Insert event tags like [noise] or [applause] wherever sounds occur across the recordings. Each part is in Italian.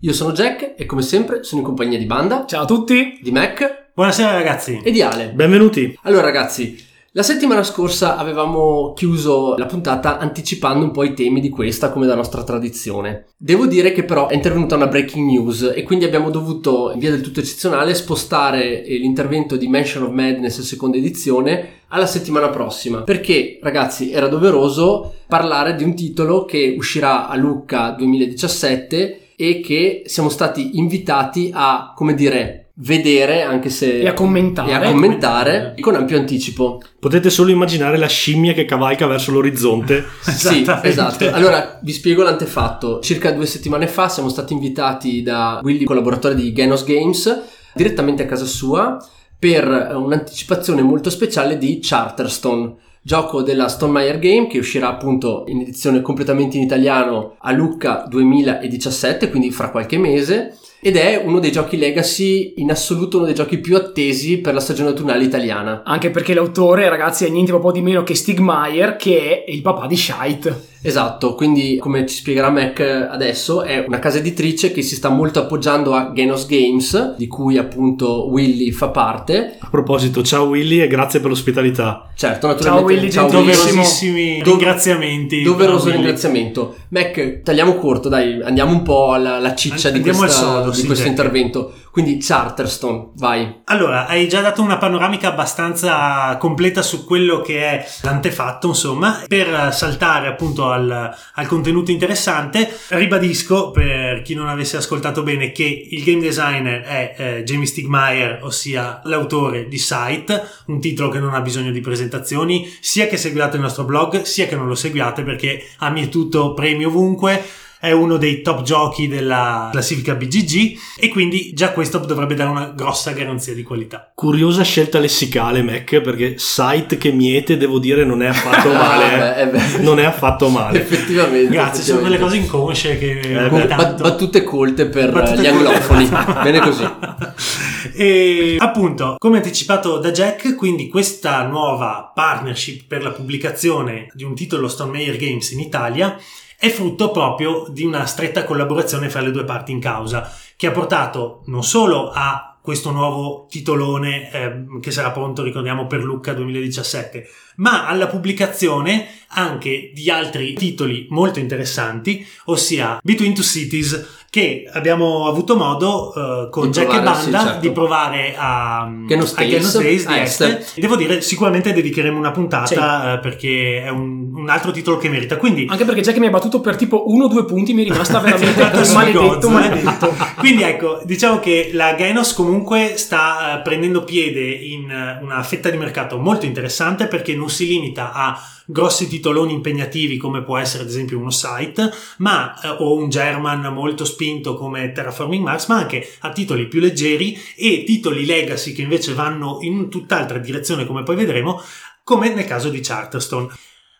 Io sono Jack e come sempre sono in compagnia di Banda, Ciao a tutti! di Mac Buonasera ragazzi. e di Ale. Benvenuti! Allora ragazzi, la settimana scorsa avevamo chiuso la puntata anticipando un po' i temi di questa come da nostra tradizione. Devo dire che però è intervenuta una breaking news e quindi abbiamo dovuto, in via del tutto eccezionale, spostare eh, l'intervento di Mansion of Madness seconda edizione alla settimana prossima. Perché ragazzi era doveroso parlare di un titolo che uscirà a Lucca 2017 e che siamo stati invitati a, come dire, vedere anche se... E a commentare. e a commentare con ampio anticipo. Potete solo immaginare la scimmia che cavalca verso l'orizzonte. [laughs] Sì, esatto. Allora, vi spiego l'antefatto. Circa due settimane fa siamo stati invitati da Willy, collaboratore di Genos Games, direttamente a casa sua per un'anticipazione molto speciale di Charterstone, gioco della Stonemeyer Game che uscirà appunto in edizione completamente in italiano a Lucca 2017, quindi fra qualche mese. Ed è uno dei giochi legacy, in assoluto uno dei giochi più attesi per la stagione autunnale italiana. Anche perché l'autore, ragazzi, è niente po' di meno che Stig Meyer, che è il papà di Shite. Esatto, quindi come ci spiegherà Mac adesso, è una casa editrice che si sta molto appoggiando a Genos Games, di cui appunto Willy fa parte. A proposito, ciao Willy e grazie per l'ospitalità. Certo, naturalmente. Willy, ciao. Willy. Doverosissimi Dov- ringraziamenti. Doveroso ringraziamento. Mac, tagliamo corto, dai, andiamo un po' alla, alla ciccia di, Andiamo al questa- sodo, di sì, questo Jack. intervento. Quindi Charterstone, vai. Allora, hai già dato una panoramica abbastanza completa su quello che è l'antefatto, insomma. Per saltare appunto al, al contenuto interessante, ribadisco per chi non avesse ascoltato bene che il game designer è eh, Jamie Stigmeyer, ossia l'autore di Sight, un titolo che non ha bisogno di presentazioni, sia che seguiate il nostro blog, sia che non lo seguiate perché a mie tutto premi ovunque. È uno dei top giochi della classifica BGG e quindi già questo dovrebbe dare una grossa garanzia di qualità. Curiosa scelta lessicale, Mac, perché site che miete, devo dire, non è affatto [laughs] male. Ah, beh, eh. eh beh. Non è affatto male. Effettivamente. Grazie, sono quelle effettivamente. cose inconsce che beh. ogni Bat- tanto- battute colte per Battute gli anglofoni. [laughs] Bene così. [laughs] E appunto, come anticipato da Jack, quindi questa nuova partnership per la pubblicazione di un titolo Stone Games in Italia è frutto proprio di una stretta collaborazione fra le due parti in causa, che ha portato non solo a questo nuovo titolone ehm, che sarà pronto, ricordiamo, per Lucca 2017, ma alla pubblicazione anche di altri titoli molto interessanti, ossia Between Two Cities, che abbiamo avuto modo eh, con Jack e sì, Banda certo. di provare a Genos a Genos Tales, Days di a Esther. Esther. Devo dire, sicuramente dedicheremo una puntata eh, perché è un, un altro titolo che merita. Quindi Anche perché Jack mi ha battuto per tipo uno o due punti, mi è rimasta [laughs] veramente È un sui maledetto, maledetto. Quindi ecco, diciamo che la Genos comunque sta eh, prendendo piede in eh, una fetta di mercato molto interessante perché non si limita a grossi titoloni impegnativi come può essere ad esempio uno site, ma eh, o un German molto spinto come Terraforming Mars, ma anche a titoli più leggeri e titoli legacy che invece vanno in tutt'altra direzione come poi vedremo, come nel caso di Charterstone.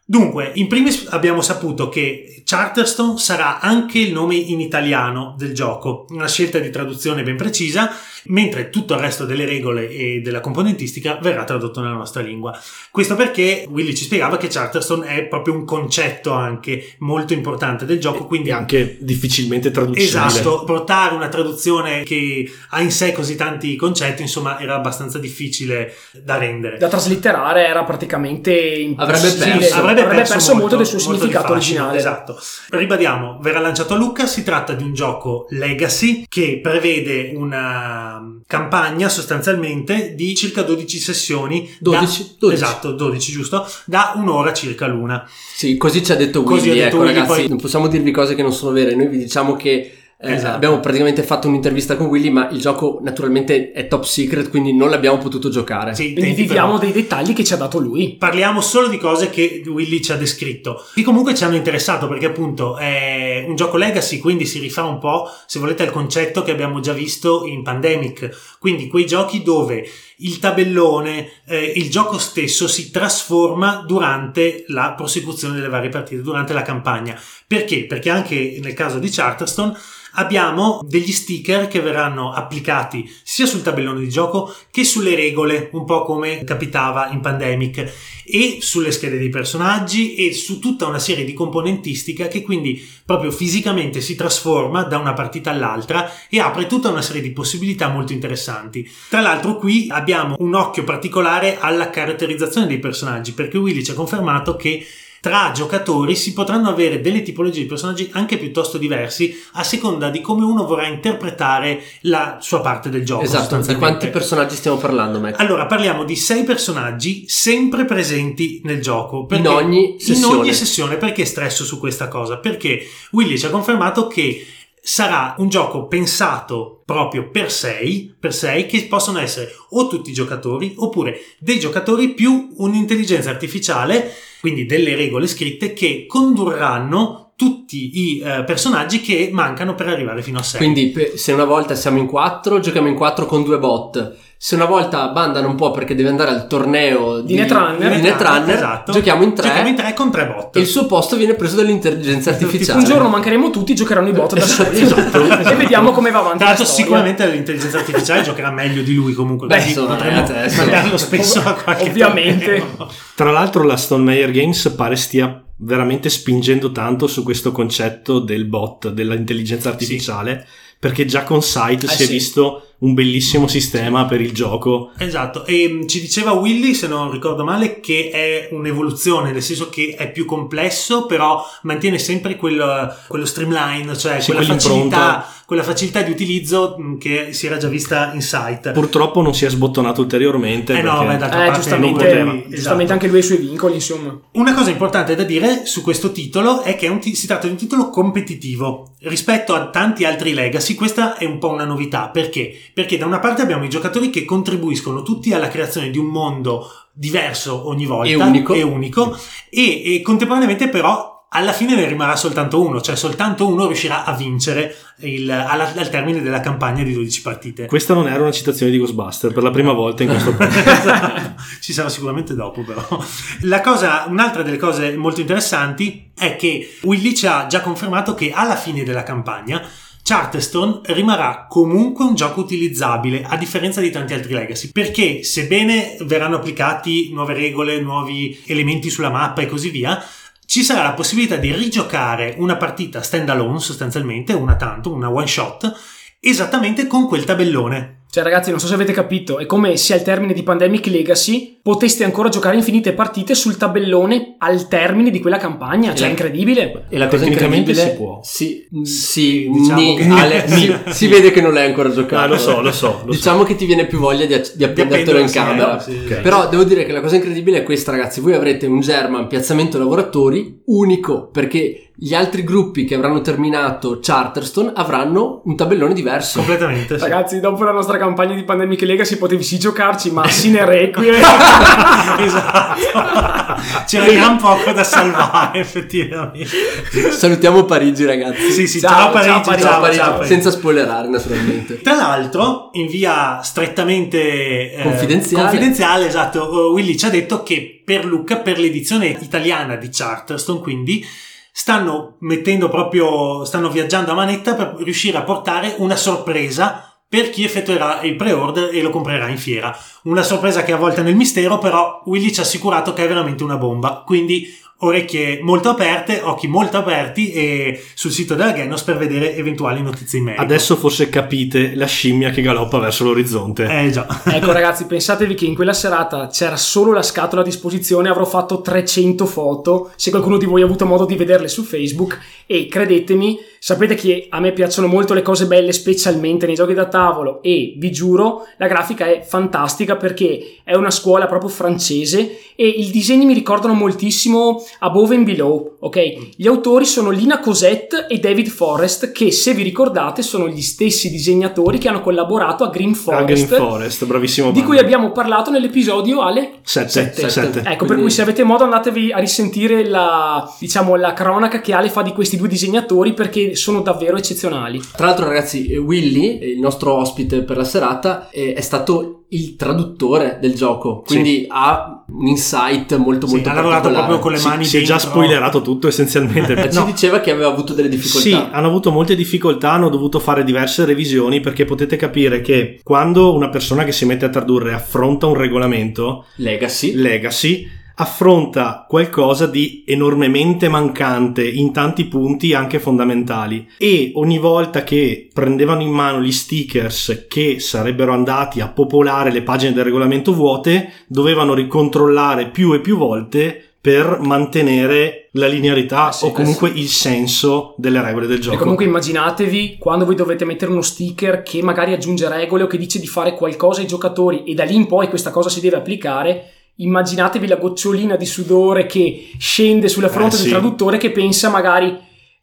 Dunque, in primis abbiamo saputo che Charterstone sarà anche il nome in italiano del gioco, una scelta di traduzione ben precisa, mentre tutto il resto delle regole e della componentistica verrà tradotto nella nostra lingua. Questo perché Willy ci spiegava che Charterstone è proprio un concetto anche molto importante del gioco, quindi E anche difficilmente traducibile. Esatto, portare una traduzione che ha in sé così tanti concetti, insomma, era abbastanza difficile da rendere. Da traslitterare era Avrebbe impossibile. perso. Avrebbe perso, molto, del suo molto significato originale. Esatto. Ribadiamo, verrà lanciato a Lucca, si tratta di un gioco legacy che prevede una campagna sostanzialmente di circa 12 sessioni. 12? Da, 12. Esatto, 12 giusto, da un'ora circa l'una. Sì, così ci ha detto Così Willy, ha detto ecco Willy, ragazzi, poi- non possiamo dirvi cose che non sono vere, noi vi diciamo che Eh, Esatto. Abbiamo praticamente fatto un'intervista con Willy, ma il gioco naturalmente è top secret, quindi non l'abbiamo potuto giocare. Sì, Quindi viviamo però. dei dettagli che ci ha dato lui. Parliamo solo di cose che Willy ci ha descritto, che comunque ci hanno interessato perché appunto è un gioco legacy, quindi si rifà un po', se volete, al concetto che abbiamo già visto in Pandemic, quindi quei giochi dove il tabellone, eh, il gioco stesso si trasforma durante la prosecuzione delle varie partite, durante la campagna. Perché? Perché anche nel caso di Charterstone abbiamo degli sticker che verranno applicati sia sul tabellone di gioco che sulle regole, un po' come capitava in Pandemic, e sulle schede dei personaggi e su tutta una serie di componentistica che quindi proprio fisicamente si trasforma da una partita all'altra e apre tutta una serie di possibilità molto interessanti. Tra l'altro qui abbiamo un occhio particolare alla caratterizzazione dei personaggi perché Willy ci ha confermato che tra giocatori si potranno avere delle tipologie di personaggi anche piuttosto diversi a seconda di come uno vorrà interpretare la sua parte del gioco. Esatto, di quanti personaggi stiamo parlando, Mac? Allora, parliamo di sei personaggi sempre presenti nel gioco. In ogni sessione. In ogni sessione. Perché stresso su questa cosa? Perché Willy ci ha confermato che sarà un gioco pensato proprio per sei, per sei, che possono essere o tutti i giocatori, oppure dei giocatori più un'intelligenza artificiale, quindi delle regole scritte che condurranno tutti i eh, personaggi che mancano per arrivare fino a 6. Quindi se una volta siamo in quattro, giochiamo in quattro con due bot. Se una volta bandano un po' perché deve andare al torneo Di Netrunner. di Netrunner, esatto. giochiamo in tre Giochiamo in tre con tre bot. e il suo posto viene preso dall'intelligenza artificiale. Un giorno mancheremo tutti, giocheranno i bot da soli. Esatto. [laughs] e vediamo come va avanti. Tra l'altro sicuramente l'intelligenza artificiale giocherà meglio di lui comunque, Beh, insomma, potremmo adesso- mandarlo spesso a qualche Ovviamente. torneo. Tra l'altro la Stone Meyer Games pare stia veramente spingendo tanto su questo concetto del bot, dell'intelligenza artificiale, perché già con Site Eh si è sì. visto un bellissimo sistema per il gioco. Esatto, e mh, ci diceva Willy, se non ricordo male, che è un'evoluzione, nel senso che è più complesso, però mantiene sempre quello, quello streamline, cioè Sì, quella, facilità, quella facilità di utilizzo mh, che si era già vista in site. Purtroppo non si è sbottonato ulteriormente. Eh no, beh, d'altra Eh, parte giustamente, non giustamente Esatto. anche lui ha i suoi vincoli, insomma. Una cosa importante da dire su questo titolo è che è un ti- si tratta di un titolo competitivo. Rispetto a tanti altri legacy, questa è un po' una novità. Perché? Perché da una parte abbiamo i giocatori che contribuiscono tutti alla creazione di un mondo diverso ogni volta E unico. e, unico, e- e contemporaneamente però alla fine ne rimarrà soltanto uno, cioè soltanto uno riuscirà a vincere il- alla- al termine della campagna di 12 partite. Questa non era una citazione di Ghostbuster per la prima volta in questo [laughs] Esatto. Ci sarà sicuramente dopo, però. La cosa, un'altra delle cose molto interessanti è che Willy ci ha già confermato che alla fine della campagna Charterstone rimarrà comunque un gioco utilizzabile a differenza di tanti altri legacy perché sebbene verranno applicati nuove regole, nuovi elementi sulla mappa e così via ci sarà la possibilità di rigiocare una partita stand alone sostanzialmente, una tanto, una one shot esattamente con quel tabellone Cioè, ragazzi, non so se avete capito, è come se al termine di Pandemic Legacy poteste ancora giocare infinite partite sul tabellone al termine di quella campagna. Cioè, è incredibile. E la cosa Tecnicamente incredibile si può. Sì, sì, Diciamo ni- che- [laughs] Ale, [laughs] si, si vede che non l'hai ancora giocato. Ah, lo so, lo so, lo diciamo che ti viene più voglia di, di appendertelo in camera. sì, Ok. Però devo dire che la cosa incredibile è questa, ragazzi. Voi avrete un German piazzamento lavoratori unico perché gli altri gruppi che avranno terminato Charterstone avranno un tabellone diverso. completamente sì. Ragazzi, dopo la nostra campagna di Pandemic Legacy potevi sì giocarci, ma [laughs] sine requiem. esatto. [laughs] C'era gran poco da salvare, effettivamente. Salutiamo Parigi, ragazzi. Sì, sì, Ciao, ciao, ciao, Parigi, Parigi, ciao, Parigi, ciao, Parigi. senza spoilerare, naturalmente. Tra l'altro, in via strettamente eh, Confidenziale. confidenziale, esatto, uh, Willy ci ha detto che per Luca, per l'edizione italiana di Charterstone, quindi stanno mettendo proprio, stanno viaggiando a manetta per riuscire a portare una sorpresa per chi effettuerà il pre-order e lo comprerà in fiera. Una sorpresa che è avvolta nel mistero, però Willy ci ha assicurato che è veramente una bomba. Quindi orecchie molto aperte, occhi molto aperti e sul sito della Genos per vedere eventuali notizie in merito. Adesso forse capite la scimmia che galoppa verso l'orizzonte. Eh già. [laughs] ecco, ragazzi, pensatevi che in quella serata c'era solo la scatola a disposizione. Avrò fatto 300 foto. Se qualcuno di voi ha avuto modo di vederle su Facebook, e credetemi, sapete che a me piacciono molto le cose belle, specialmente nei giochi da tavolo. E vi giuro, la grafica è fantastica perché è una scuola proprio francese e i disegni mi ricordano moltissimo Above and Below, ok? Gli autori sono Lina Cosette e David Forrest, che se vi ricordate sono gli stessi disegnatori che hanno collaborato a Green A Forest, Green Forest, bravissimo. di cui abbiamo parlato nell'episodio alle 7, Sette. 7. Ecco, per cui se avete modo andatevi a risentire la, diciamo, la cronaca che Ale fa di questi due disegnatori perché sono davvero eccezionali. Tra l'altro, ragazzi, eh, Willy, eh, il nostro ospite per la serata, eh, è stato il traduttore del gioco, quindi ha un insight molto Sì, molto ha lavorato proprio con le mani Si è già spoilerato tutto essenzialmente. Eh, Ci No, diceva che aveva avuto delle difficoltà. Sì, hanno avuto molte difficoltà, hanno dovuto fare diverse revisioni perché potete capire che quando una persona che si mette a tradurre affronta un regolamento Legacy. legacy, affronta qualcosa di enormemente mancante in tanti punti anche fondamentali e ogni volta che prendevano in mano gli stickers che sarebbero andati a popolare le pagine del regolamento vuote dovevano ricontrollare più e più volte per mantenere la linearità Eh sì, o eh comunque il senso delle regole del E gioco. comunque immaginatevi quando voi dovete mettere uno sticker che magari aggiunge regole o che dice di fare qualcosa ai giocatori e da lì in poi questa cosa si deve applicare. Immaginatevi la gocciolina di sudore che scende sulla fronte Eh, del sì. traduttore che pensa magari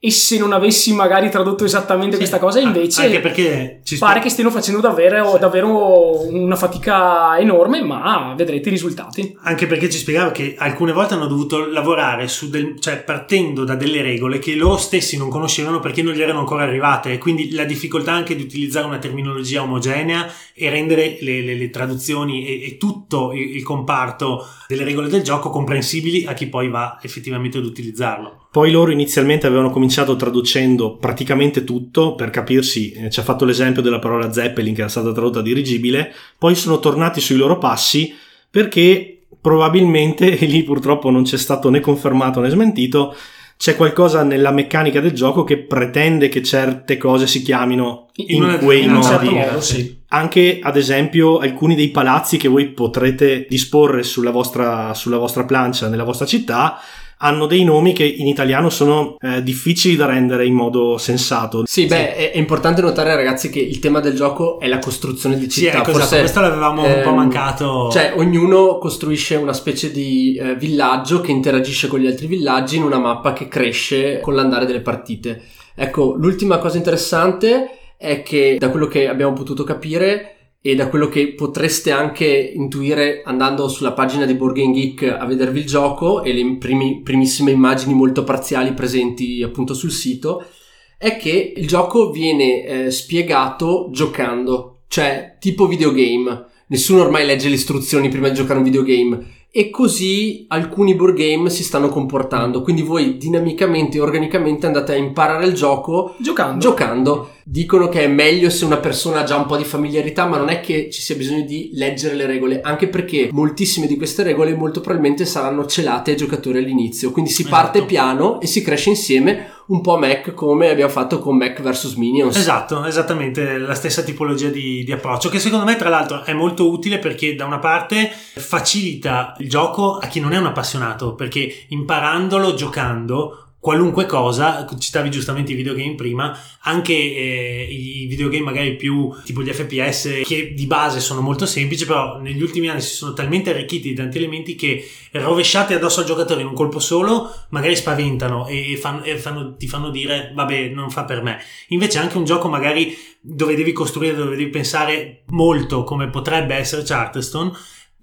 e se non avessi magari tradotto esattamente questa cosa invece Anche perché ci pare che stiano facendo davvero, davvero una fatica enorme ma vedrete i risultati. Anche perché ci spiegava che alcune volte hanno dovuto lavorare su del, cioè partendo da delle regole che loro stessi non conoscevano perché non gli erano ancora arrivate, e quindi la difficoltà anche di utilizzare una terminologia omogenea e rendere le, le- le traduzioni e, e tutto il, il comparto delle regole del gioco comprensibili a chi poi va effettivamente ad utilizzarlo. Poi loro inizialmente avevano cominciato traducendo praticamente tutto, per capirsi, eh, ci ha fatto l'esempio della parola Zeppelin che era stata tradotta dirigibile, poi sono tornati sui loro passi perché probabilmente, [laughs] e lì purtroppo non c'è stato né confermato né smentito, c'è qualcosa nella meccanica del gioco che pretende che certe cose si chiamino in, In quei in modi. certo modo, sì. Anche ad esempio alcuni dei palazzi che voi potrete disporre sulla vostra, sulla vostra plancia, nella vostra città, hanno dei nomi che in italiano sono eh, difficili da rendere in modo sensato. Sì, beh, è, è importante notare, ragazzi, che il tema del gioco è la costruzione di Sì, città. ecco, esatto, Forse, questo l'avevamo un po' ehm, mancato. Cioè, ognuno costruisce una specie di eh, villaggio che interagisce con gli altri villaggi in una mappa che cresce con l'andare delle partite. Ecco, l'ultima cosa interessante è che da quello che abbiamo potuto capire e da quello che potreste anche intuire andando sulla pagina di Board Game Geek a vedervi il gioco e le primi- primissime immagini molto parziali presenti appunto sul sito, è che il gioco viene eh, spiegato giocando, cioè tipo videogame. Nessuno ormai legge le istruzioni prima di giocare un videogame e così alcuni board game si stanno comportando. Quindi voi dinamicamente e organicamente andate a imparare il gioco Giocando. giocando. Dicono che è meglio se una persona ha già un po' di familiarità, ma non è che ci sia bisogno di leggere le regole, anche perché moltissime di queste regole molto probabilmente saranno celate ai giocatori all'inizio. Quindi si parte Esatto. piano e si cresce insieme, un po' Mac come abbiamo fatto con Mac vs Minions. Esatto, esattamente la stessa tipologia di, di approccio che secondo me tra l'altro è molto utile perché da una parte facilita il gioco a chi non è un appassionato perché imparandolo giocando qualunque cosa, citavi giustamente i videogame prima, anche eh, i videogame magari più tipo gli FPS che di base sono molto semplici, però negli ultimi anni si sono talmente arricchiti di tanti elementi che rovesciati addosso al giocatore in un colpo solo magari spaventano e, fanno, e fanno- ti fanno dire vabbè non fa per me. Invece anche un gioco magari dove devi costruire, dove devi pensare molto come potrebbe essere Charterstone,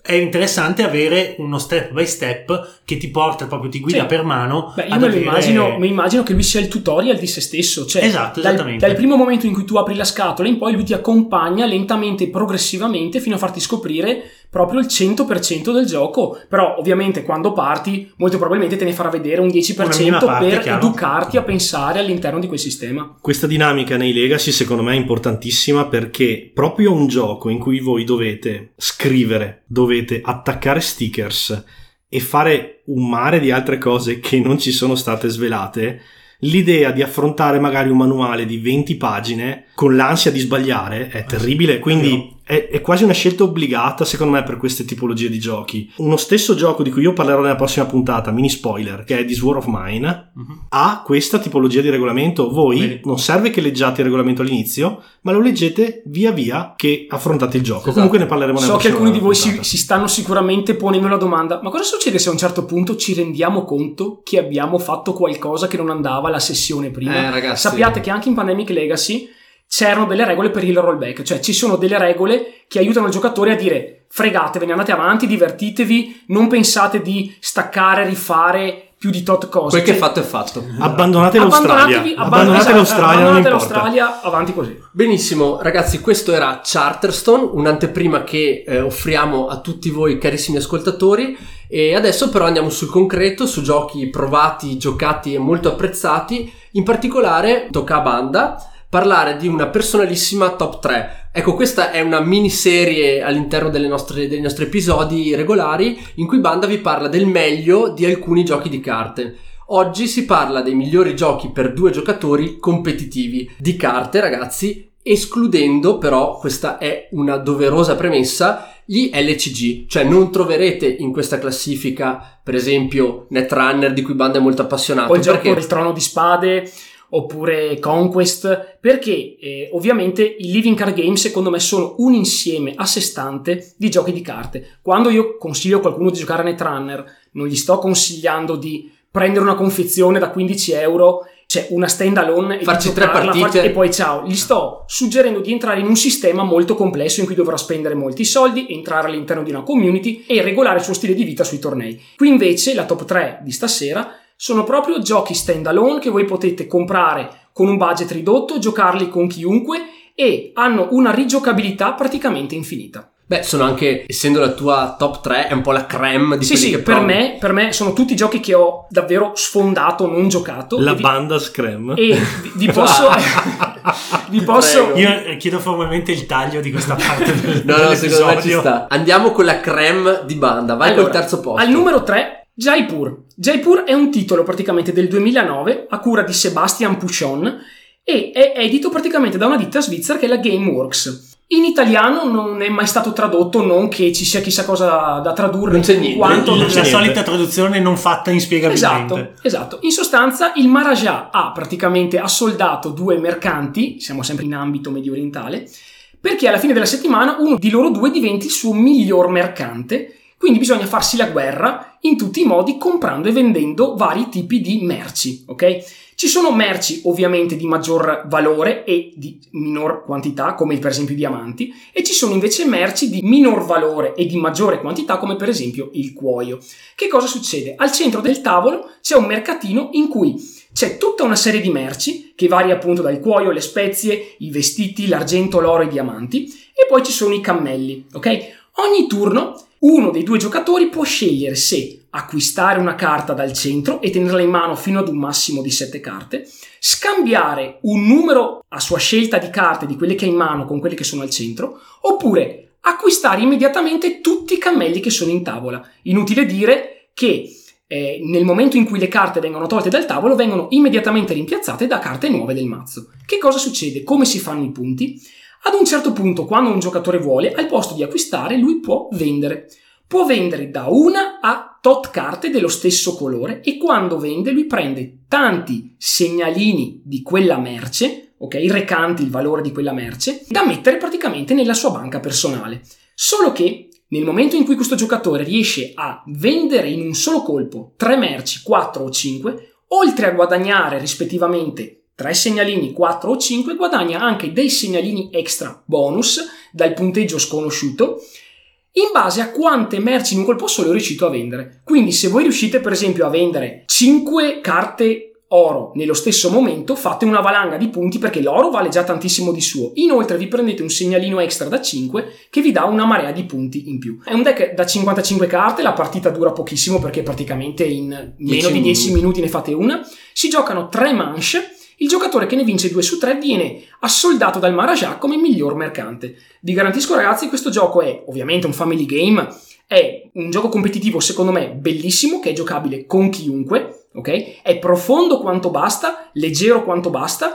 è interessante avere uno step by step che ti porta proprio, ti guida Sì. per mano. Beh, io me avere- immagino, mi immagino che lui sia il tutorial di se stesso. Cioè, Esatto, dal, esattamente. dal primo momento in cui tu apri la scatola in poi lui ti accompagna lentamente progressivamente fino a farti scoprire proprio il 100% del gioco. Però, ovviamente, quando parti, molto probabilmente te ne farà vedere un 10% Una minima parte, per chiaro. educarti a pensare all'interno di quel sistema. Questa dinamica nei legacy secondo me è importantissima perché proprio un gioco in cui voi dovete scrivere, dovete attaccare stickers e fare un mare di altre cose che non ci sono state svelate, l'idea di affrontare magari un manuale di 20 pagine con l'ansia di sbagliare è terribile, quindi è, è, quasi una scelta obbligata secondo me per queste tipologie di giochi. Uno stesso gioco di cui io parlerò nella prossima puntata, mini spoiler, che è This War of Mine, uh-huh. ha questa tipologia di regolamento. Voi Bene. non serve che leggiate il regolamento all'inizio, ma lo leggete via via che affrontate il gioco. Esatto. Comunque ne parleremo nella so prossima So che alcuni di voi si, si, stanno sicuramente ponendo la domanda, ma cosa succede se a un certo punto ci rendiamo conto che abbiamo fatto qualcosa che non andava la sessione prima? Eh, ragazzi. Sappiate che anche in Pandemic Legacy c'erano delle regole per il rollback, cioè ci sono delle regole che aiutano il giocatore a dire fregatevene, andate avanti, divertitevi, non pensate di staccare, rifare più di tot cose. Quel che è fatto è fatto. Abbandonate l'Australia. Abbandonate esatto, l'Australia, abbandonate l'Australia, avanti così. Benissimo, ragazzi, questo era Charterstone, un'anteprima che eh, offriamo a tutti voi carissimi ascoltatori e adesso però andiamo sul concreto, su giochi provati, giocati e molto apprezzati. In particolare tocca a Banda parlare di una personalissima top 3. Ecco, questa è una miniserie all'interno nostre, dei nostri episodi regolari in cui Banda vi parla del meglio di alcuni giochi di carte. Oggi si parla dei migliori giochi per due giocatori competitivi di carte, ragazzi, escludendo però, questa è una doverosa premessa, gli LCG, cioè non troverete in questa classifica, per esempio, Netrunner di cui Banda è molto appassionato. O il gioco del trono di spade oppure Conquest, perché eh, ovviamente i living card game secondo me sono un insieme a sé stante di giochi di carte. Quando io consiglio a qualcuno di giocare a Netrunner, non gli sto consigliando di prendere una confezione da 15 euro, cioè una stand alone e farci tre partite e poi ciao. Gli sto suggerendo di entrare in un sistema molto complesso in cui dovrà spendere molti soldi, entrare all'interno di una community e regolare il suo stile di vita sui tornei. Qui invece la top 3 di stasera sono proprio giochi standalone che voi potete comprare con un budget ridotto, giocarli con chiunque e hanno una rigiocabilità praticamente infinita. Beh, sono anche, essendo la tua top 3, è un po' la creme di sì, quelli sì, che per me, per me sono tutti giochi che ho davvero sfondato, non giocato. La vi, banda Scram. E vi, vi posso... [laughs] [laughs] vi posso... Io chiedo formalmente il taglio di questa parte del No, no, secondo me ci sta. Andiamo con la creme di banda, vai allora, col terzo posto. Al numero 3 Jaipur. Jaipur è un titolo praticamente del 2009 a cura di Sebastian Puchon e è edito praticamente da una ditta svizzera che è la Gameworks. In italiano non è mai stato tradotto, non che ci sia chissà cosa da tradurre. Non c'è niente. Quanto la, la solita traduzione non fatta inspiegabilmente. Esatto, esatto. In sostanza il Maharaja ha praticamente assoldato due mercanti, siamo sempre in ambito medio orientale, perché alla fine della settimana uno di loro due diventi il suo miglior mercante quindi bisogna farsi la guerra in tutti i modi comprando e vendendo vari tipi di merci, ok? Ci sono merci ovviamente di maggior valore e di minor quantità, come per esempio i diamanti, e ci sono invece merci di minor valore e di maggiore quantità, come per esempio il cuoio. Che cosa succede? Al centro del tavolo c'è un mercatino in cui c'è tutta una serie di merci che varia appunto dal cuoio, le spezie, i vestiti, l'argento, l'oro e i diamanti, e poi ci sono i cammelli, ok? Ogni turno uno dei due giocatori può scegliere se acquistare una carta dal centro e tenerla in mano fino ad un massimo di 7 carte, scambiare un numero a sua scelta di carte di quelle che ha in mano con quelle che sono al centro, oppure acquistare immediatamente tutti i cammelli che sono in tavola. Inutile dire che eh, nel momento in cui le carte vengono tolte dal tavolo vengono immediatamente rimpiazzate da carte nuove del mazzo. Che cosa succede? Come si fanno i punti? Ad un certo punto, quando un giocatore vuole, al posto di acquistare, lui può vendere. Può vendere da una a tot carte dello stesso colore e quando vende lui prende tanti segnalini di quella merce, ok, recanti il valore di quella merce, da mettere praticamente nella sua banca personale. Solo che nel momento in cui questo giocatore riesce a vendere in un solo colpo 3 merci, 4 o 5, oltre a guadagnare rispettivamente 3 segnalini, 4 o 5, guadagna anche dei segnalini extra bonus dal punteggio sconosciuto in base a quante merci in un colpo solo è riuscito a vendere. Quindi se voi riuscite per esempio a vendere 5 carte oro nello stesso momento, fate una valanga di punti perché l'oro vale già tantissimo di suo. Inoltre vi prendete un segnalino extra da 5 che vi dà una marea di punti in più. È un deck da 55 carte, la partita dura pochissimo perché praticamente in meno di 10 minuti ne fate una. Si giocano 3 manche il giocatore che ne vince 2 su 3 viene assoldato dal Maharaja come miglior mercante. Vi garantisco ragazzi, questo gioco è ovviamente un family game, è un gioco competitivo secondo me bellissimo, che è giocabile con chiunque, ok? È profondo quanto basta, leggero quanto basta,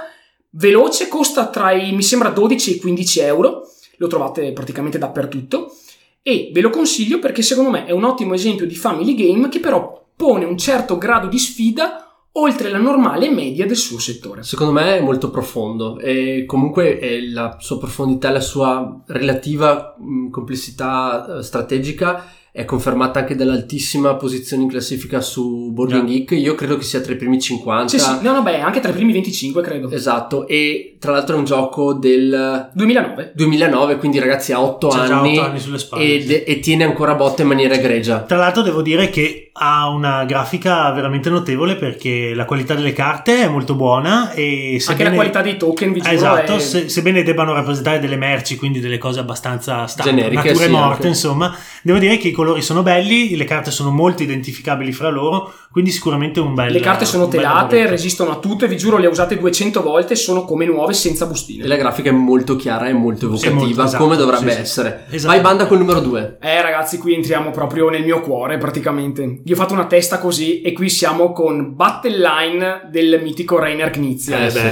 veloce, costa tra i, mi sembra, 12 e 15 euro, lo trovate praticamente dappertutto, e ve lo consiglio perché secondo me è un ottimo esempio di family game che però pone un certo grado di sfida oltre la normale media del suo settore. Secondo me è molto profondo e comunque la sua profondità, la sua relativa complessità eh, strategica è confermata anche dall'altissima posizione in classifica su Board Game Geek. Io credo che sia tra i primi 50. Sì, sì, no, no, beh, anche tra i primi 25, credo. Esatto, e tra l'altro è un gioco del 2009. 2009, quindi ragazzi ha 8 C'ha già anni, otto anni sulle spalle, ed- sì. e tiene ancora botta in maniera egregia. Tra l'altro devo dire che ha una grafica veramente notevole perché la qualità delle carte è molto buona e Anche sebbene, la qualità dei token, vi giuro, Esatto, è- se- sebbene debbano rappresentare delle merci, quindi delle cose abbastanza standard, Generiche, nature sì, morte, anche. insomma, devo dire che i colori sono belli, le carte sono molto identificabili fra loro, quindi sicuramente un bel Le carte sono telate, resistono a tutto e vi giuro le ho usate 200 volte e sono come nuove senza E bustine. la grafica è molto chiara e molto evocativa, molto, esatto, come dovrebbe sì, sì. essere. Esatto. Vai banda col numero 2. Eh ragazzi, qui entriamo proprio nel mio cuore praticamente. Vi ho fatto una testa così e qui siamo con Battle Line del mitico Rainer Knizia. Eh, sì.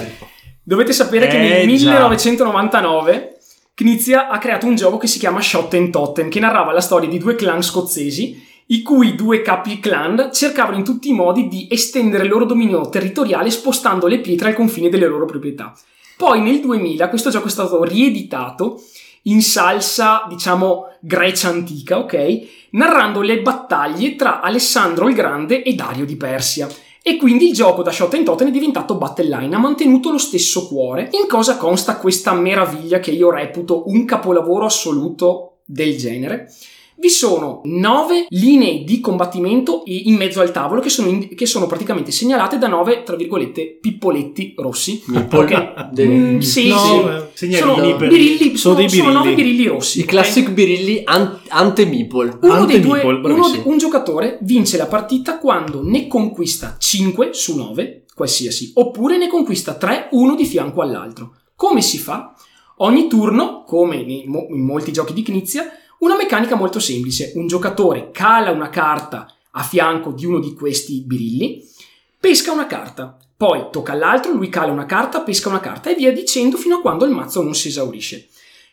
Dovete sapere che Eh, nel già. 1999 Knizia ha creato un gioco che si chiama Shot and Totten, che narrava la storia di due clan scozzesi, i cui due capi clan cercavano in tutti i modi di estendere il loro dominio territoriale spostando le pietre al confine delle loro proprietà. Poi nel 2000 questo gioco è stato rieditato in salsa, diciamo, Grecia antica, ok? Narrando le battaglie tra Alessandro il Grande e Dario di Persia. E quindi il gioco da Shot and Totten è diventato Battle Line, ha mantenuto lo stesso cuore. In cosa consta questa meraviglia che io reputo un capolavoro assoluto del genere? Vi sono nove linee di combattimento in mezzo al tavolo che sono, in- che sono praticamente segnalate da nove, tra virgolette, pippoletti rossi. Ok. [laughs] Dei- Mm, sì, No, sì. eh, Sono per- birilli, sono, dei sono birilli. nove birilli rossi. I classic birilli an- ante Meeple. Uno dei Ante due, Meeple, uno de- un giocatore vince la partita quando ne conquista 5 su 9, qualsiasi, oppure ne conquista 3, uno di fianco all'altro. Come si fa? Ogni turno, come nei mo- in molti giochi di Knizia, una meccanica molto semplice. Un giocatore cala una carta a fianco di uno di questi birilli, pesca una carta. Poi tocca all'altro, lui cala una carta, pesca una carta e via dicendo fino a quando il mazzo non si esaurisce.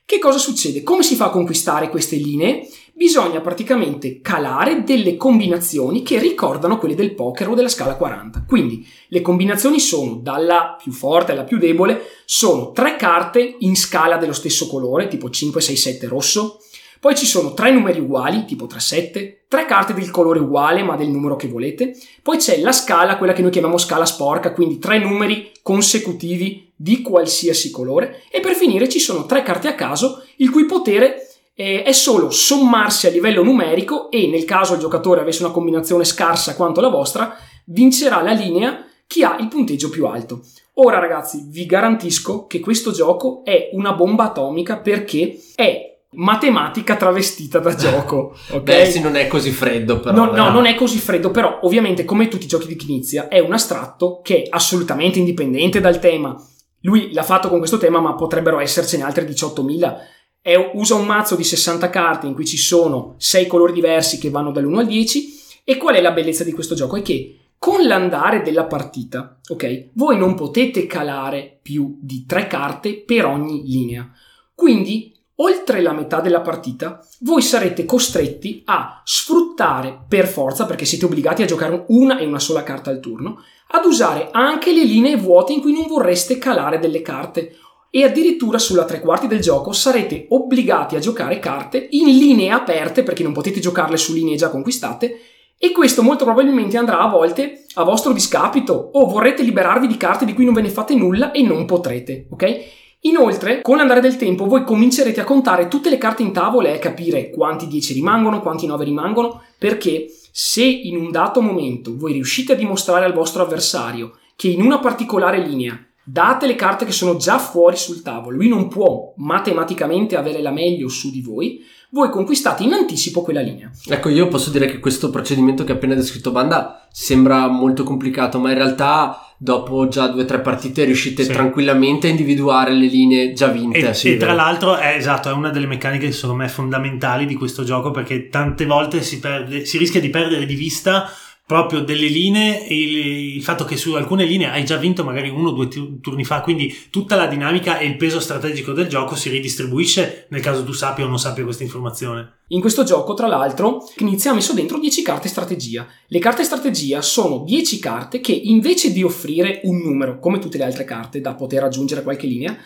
Che cosa succede? Come si fa a conquistare queste linee? Bisogna praticamente calare delle combinazioni che ricordano quelle del poker o della scala 40. Quindi le combinazioni sono dalla più forte alla più debole, sono tre carte in scala dello stesso colore, tipo 5, 6, 7 rosso. Poi ci sono tre numeri uguali, tipo 3, 7, tre carte del colore uguale ma del numero che volete. Poi c'è la scala, quella che noi chiamiamo scala sporca, quindi tre numeri consecutivi di qualsiasi colore. E per finire ci sono tre carte a caso, il cui potere eh, è solo sommarsi a livello numerico e nel caso il giocatore avesse una combinazione scarsa quanto la vostra, vincerà la linea chi ha il punteggio più alto. Ora ragazzi, vi garantisco che questo gioco è una bomba atomica perché è matematica travestita da [laughs] gioco. ok? Beh, sì, non è così freddo, però. No, no, eh. non è così freddo, però ovviamente come tutti i giochi di Knizia è un astratto che è assolutamente indipendente dal tema. Lui l'ha fatto con questo tema, ma potrebbero essercene altre 18.000. È- usa un mazzo di 60 carte in cui ci sono 6 colori diversi che vanno dall'1 al 10. E qual è la bellezza di questo gioco? È che con l'andare della partita, ok, voi non potete calare più di 3 carte per ogni linea. Quindi oltre la metà della partita, voi sarete costretti a sfruttare per forza, perché siete obbligati a giocare una e una sola carta al turno, ad usare anche le linee vuote in cui non vorreste calare delle carte. E addirittura sulla tre quarti del gioco sarete obbligati a giocare carte in linee aperte, perché non potete giocarle su linee già conquistate, e questo molto probabilmente andrà a volte a vostro discapito, o vorrete liberarvi di carte di cui non ve ne fate nulla e non potrete, ok? Inoltre, con l'andare del tempo, voi comincerete a contare tutte le carte in tavola e a capire quanti 10 rimangono, quanti 9 rimangono, perché se in un dato momento voi riuscite a dimostrare al vostro avversario che in una particolare linea date le carte che sono già fuori sul tavolo, lui non può matematicamente avere la meglio su di voi, voi conquistate in anticipo quella linea. Ecco, io posso dire che questo procedimento che ha appena descritto Banda sembra molto complicato, ma in realtà dopo già due o tre partite riuscite Sì. tranquillamente a individuare le linee già vinte. E, sì, e tra l'altro è esatto, è una delle meccaniche secondo me fondamentali di questo gioco perché tante volte si, perde- si rischia di perdere di vista proprio delle linee il, il fatto che su alcune linee hai già vinto magari uno o due tu- turni fa, quindi tutta la dinamica e il peso strategico del gioco si ridistribuisce nel caso tu sappia o non sappia questa informazione. In questo gioco, tra l'altro, Knizia ha messo dentro 10 carte strategia. Le carte strategia sono 10 carte che invece di offrire un numero, come tutte le altre carte, da poter aggiungere a qualche linea,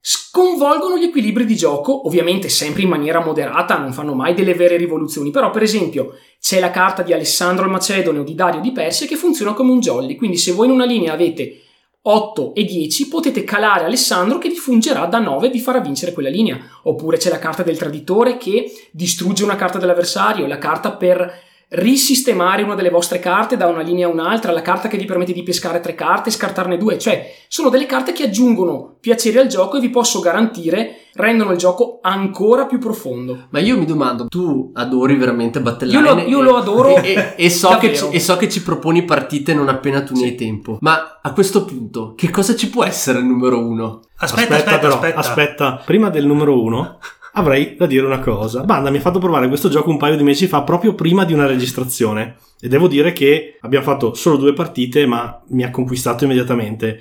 sconvolgono gli equilibri di gioco, ovviamente sempre in maniera moderata, non fanno mai delle vere rivoluzioni, però per esempio c'è la carta di Alessandro il Macedone o di Dario di Persia che funziona come un jolly, quindi se voi in una linea avete 8 e 10 potete calare Alessandro che vi fungerà da 9 e vi farà vincere quella linea, oppure c'è la carta del traditore che distrugge una carta dell'avversario, la carta per risistemare una delle vostre carte da una linea a un'altra, la carta che vi permette di pescare tre carte scartarne due, cioè sono delle carte che aggiungono piacere al gioco e vi posso garantire rendono il gioco ancora più profondo. Ma io mi domando, tu adori veramente Battleline? Io lo, io e, lo adoro e, e, so che ci, e so che ci proponi partite non appena tu ne hai tempo. Ma a questo punto, che cosa ci può essere il numero uno? Aspetta, aspetta, però, aspetta. aspetta. Prima del numero uno [laughs] avrei da dire una cosa. Banda mi ha fatto provare questo gioco un paio di mesi fa, proprio prima di una registrazione. E devo dire che abbiamo fatto solo due partite, ma mi ha conquistato immediatamente.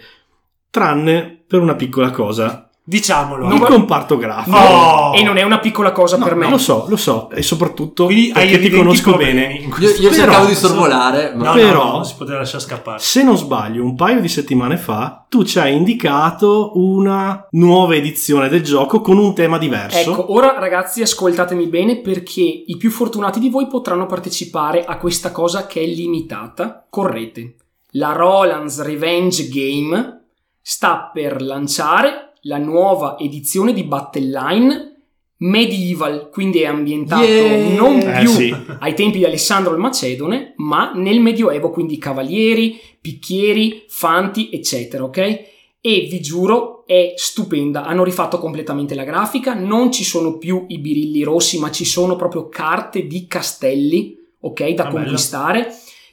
Tranne per una piccola cosa. Diciamolo. il comparto grafico. Oh! E non è una piccola cosa No, per me. Lo so, lo so, e soprattutto Quindi hai perché ti conosco bene. Io, io Però- cercavo di sorvolare, ma No, Però- no, non si poteva lasciare scappare. Se non sbaglio, un paio di settimane fa tu ci hai indicato una nuova edizione del gioco con un tema diverso. Ecco, ora ragazzi ascoltatemi bene perché i più fortunati di voi potranno partecipare a questa cosa che è limitata. Correte. La Roland's Revenge Game sta per lanciare la nuova edizione di Battleline Medieval, quindi è ambientato Yeah! non Eh, più sì. ai tempi di Alessandro il Macedone, ma nel Medioevo, quindi cavalieri, picchieri, fanti, eccetera, ok? E vi giuro, è stupenda. Hanno rifatto completamente la grafica, non ci sono più i birilli rossi, ma ci sono proprio carte di castelli, ok, da Ah, bello.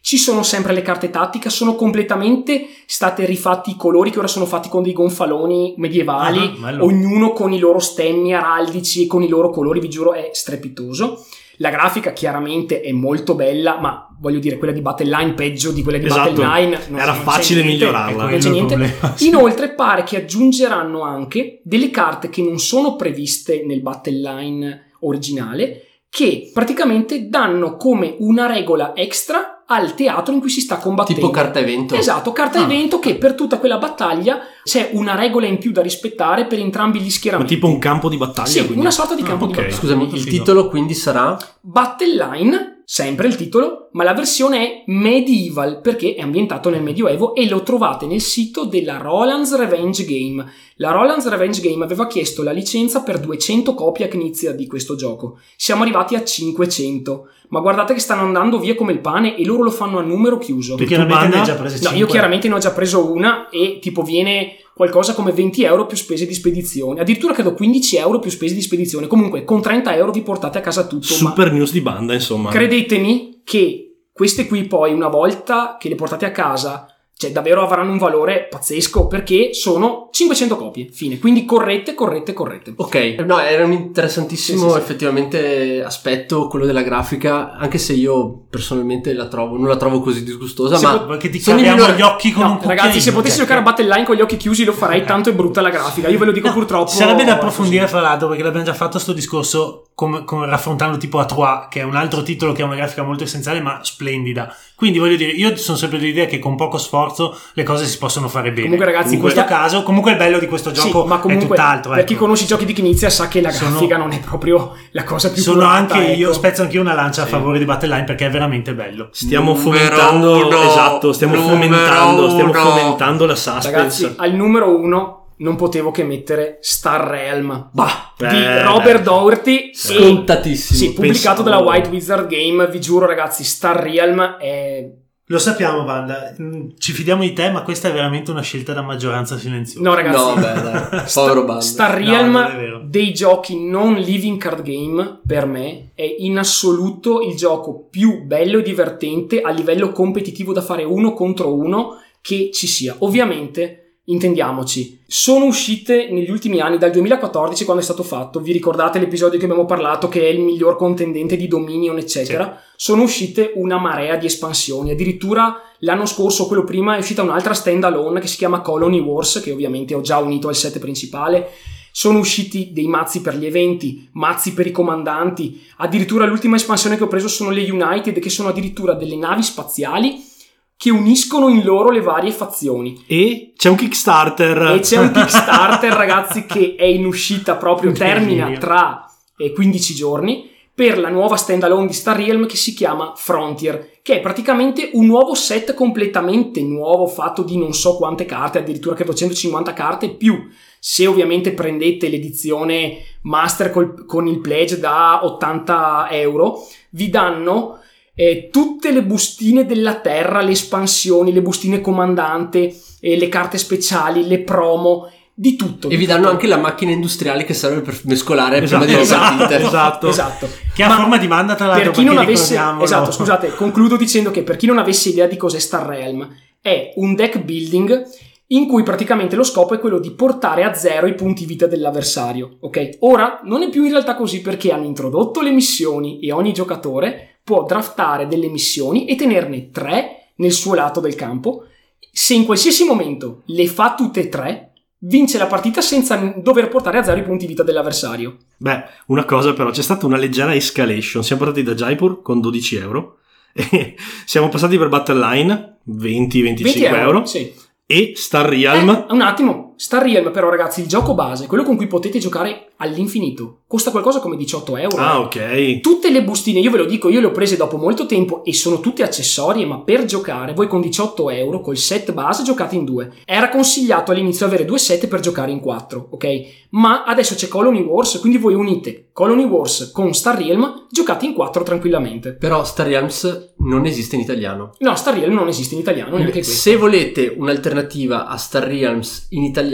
Ci sono sempre le carte tattica, sono completamente state rifatti i colori che ora sono fatti con dei gonfaloni medievali, Ah, ognuno con i loro stemmi araldici e con i loro colori, vi giuro, è strepitoso. La grafica chiaramente è molto bella, ma voglio dire, quella di Battleline peggio di quella di Esatto. Battleline. non- Era non facile niente. migliorarla. Ecco, problema, sì. Inoltre pare che aggiungeranno anche delle carte che non sono previste nel Battleline originale, che praticamente danno come una regola extra al teatro in cui si sta combattendo. tipo carta evento. Esatto, carta Ah. evento che per tutta quella battaglia c'è una regola in più da rispettare per entrambi gli Ma schieramenti. tipo un campo di battaglia. Sì, quindi. una sorta di Ah, campo di ok. battaglia. Scusami, il titolo quindi sarà Battleline, sempre il titolo, ma la versione è medieval perché è ambientato nel Medioevo e lo trovate nel sito della Roland's Revenge Game. La Roland's Revenge Game aveva chiesto la licenza per 200 copie a Knizia di questo gioco. Siamo arrivati a 500, ma guardate che stanno andando via come il pane e loro lo fanno a numero chiuso. Tu chiaramente ne Banda? hai già prese No, 5. io chiaramente ne ho già preso una e tipo viene qualcosa come 20 euro più spese di spedizione. Addirittura credo 15 euro più spese di spedizione. Comunque con 30 euro vi portate a casa tutto. ma Super news di banda, insomma. Credetemi che queste qui poi una volta che le portate a casa, cioè davvero avranno un valore pazzesco perché sono 500 copie, fine. Quindi corrette, corrette, corrette. Ok, no, era un interessantissimo Sì, sì, sì. effettivamente aspetto quello della grafica, anche se io personalmente la trovo, non la trovo così disgustosa, Se ma pot- Perché ti sono i caviamo minori- gli occhi con un No, cucchiaino. ragazzi, se potessi cioè, giocare a Battleline con gli occhi chiusi lo farei, tanto è brutta la grafica. Io ve lo dico No, purtroppo. Sarebbe da approfondire fra l'altro perché l'abbiamo già fatto sto discorso come, come raffrontando tipo A3 che è un altro titolo che ha una grafica molto essenziale ma splendida. Quindi voglio dire, io sono sempre dell'idea che con poco sforzo le cose si possono fare bene. Comunque, ragazzi, in questo questa- caso, comunque il bello di questo Sì, gioco ma è comunque, tutt'altro. per chi ecco. conosce i giochi di Knizia sa che la Sono- grafica non è proprio la cosa più Sono curata, anche io, ecco. spezzo anche io una lancia a favore di Battleline perché è veramente bello. Stiamo Numero fomentando, uno, esatto, stiamo fomentando, stiamo fomentando la suspense. Ragazzi, al numero uno non potevo che mettere Star Realm bah, di Eh, Robert beh. Dougherty. e- scontatissimo. Sì, pubblicato Pensavo- dalla White Wizard Game. Vi giuro, ragazzi, Star Realm è. Lo sappiamo, Banda, mm, ci fidiamo di te, ma questa è veramente una scelta da maggioranza silenziosa. No, ragazzi. No, beh, dai, [laughs] povero bando. Star No, Realm vero. dei giochi non living card game per me è in assoluto il gioco più bello e divertente a livello competitivo da fare uno contro uno che ci sia. Ovviamente intendiamoci, sono uscite negli ultimi anni, dal 2014 quando è stato fatto, vi ricordate l'episodio che abbiamo parlato che è il miglior contendente di Dominion, eccetera? Sì. Sono uscite una marea di espansioni, addirittura l'anno scorso, quello prima, è uscita un'altra standalone che si chiama Colony Wars, che ovviamente ho già unito al set principale. Sono usciti dei mazzi per gli eventi, mazzi per i comandanti, addirittura l'ultima espansione che ho preso sono le United, che sono addirittura delle navi spaziali che uniscono in loro le varie fazioni. E c'è un Kickstarter. E c'è un [laughs] Kickstarter, ragazzi, che è in uscita proprio, termina tra 15 giorni per la nuova standalone di Star Realm che si chiama Frontier, che è praticamente un nuovo set completamente nuovo, fatto di non so quante carte, addirittura che 250 carte, più se ovviamente prendete l'edizione master col, con il pledge da 80 euro, vi danno eh, tutte le bustine della terra, le espansioni, le bustine comandante, eh, le carte speciali, le promo, di tutto. E di vi tutto. danno anche la macchina industriale che serve per mescolare esatto, prima di esatto, esatto. esatto. Che ha forma di banda tra l'altro. Per chi non avesse, esatto, scusate, concludo dicendo che per chi non avesse idea di cos'è Star Realm, è un deck building in cui praticamente lo scopo è quello di portare a zero i punti vita dell'avversario. Ok? Ora non è più in realtà così perché hanno introdotto le missioni e ogni giocatore può draftare delle missioni e tenerne tre nel suo lato del campo. Se in qualsiasi momento le fa tutte e tre, vince la partita senza dover portare a zero i punti vita dell'avversario. Beh, una cosa però, c'è stata una leggera escalation. Siamo partiti da Jaipur con 12 euro [laughs] siamo passati per Battle Line 20-25 euro. euro. Sì. E Star Realm. Eh, un attimo, Star Realm però ragazzi, il gioco base, quello con cui potete giocare all'infinito, costa qualcosa come 18 euro. Ah, ok. Tutte le bustine, io ve lo dico, io le ho prese dopo molto tempo e sono tutte accessorie, ma per giocare voi con 18 euro, col set base, giocate in due. Era consigliato all'inizio avere due set per giocare in quattro, ok? Ma adesso c'è Colony Wars, quindi voi unite Colony Wars con Star Realm, giocate in quattro tranquillamente. Però Star Realms non esiste in italiano. No, Star Realm non esiste in italiano, neanche questo. Se volete un'alternativa a Star Realms in italiano,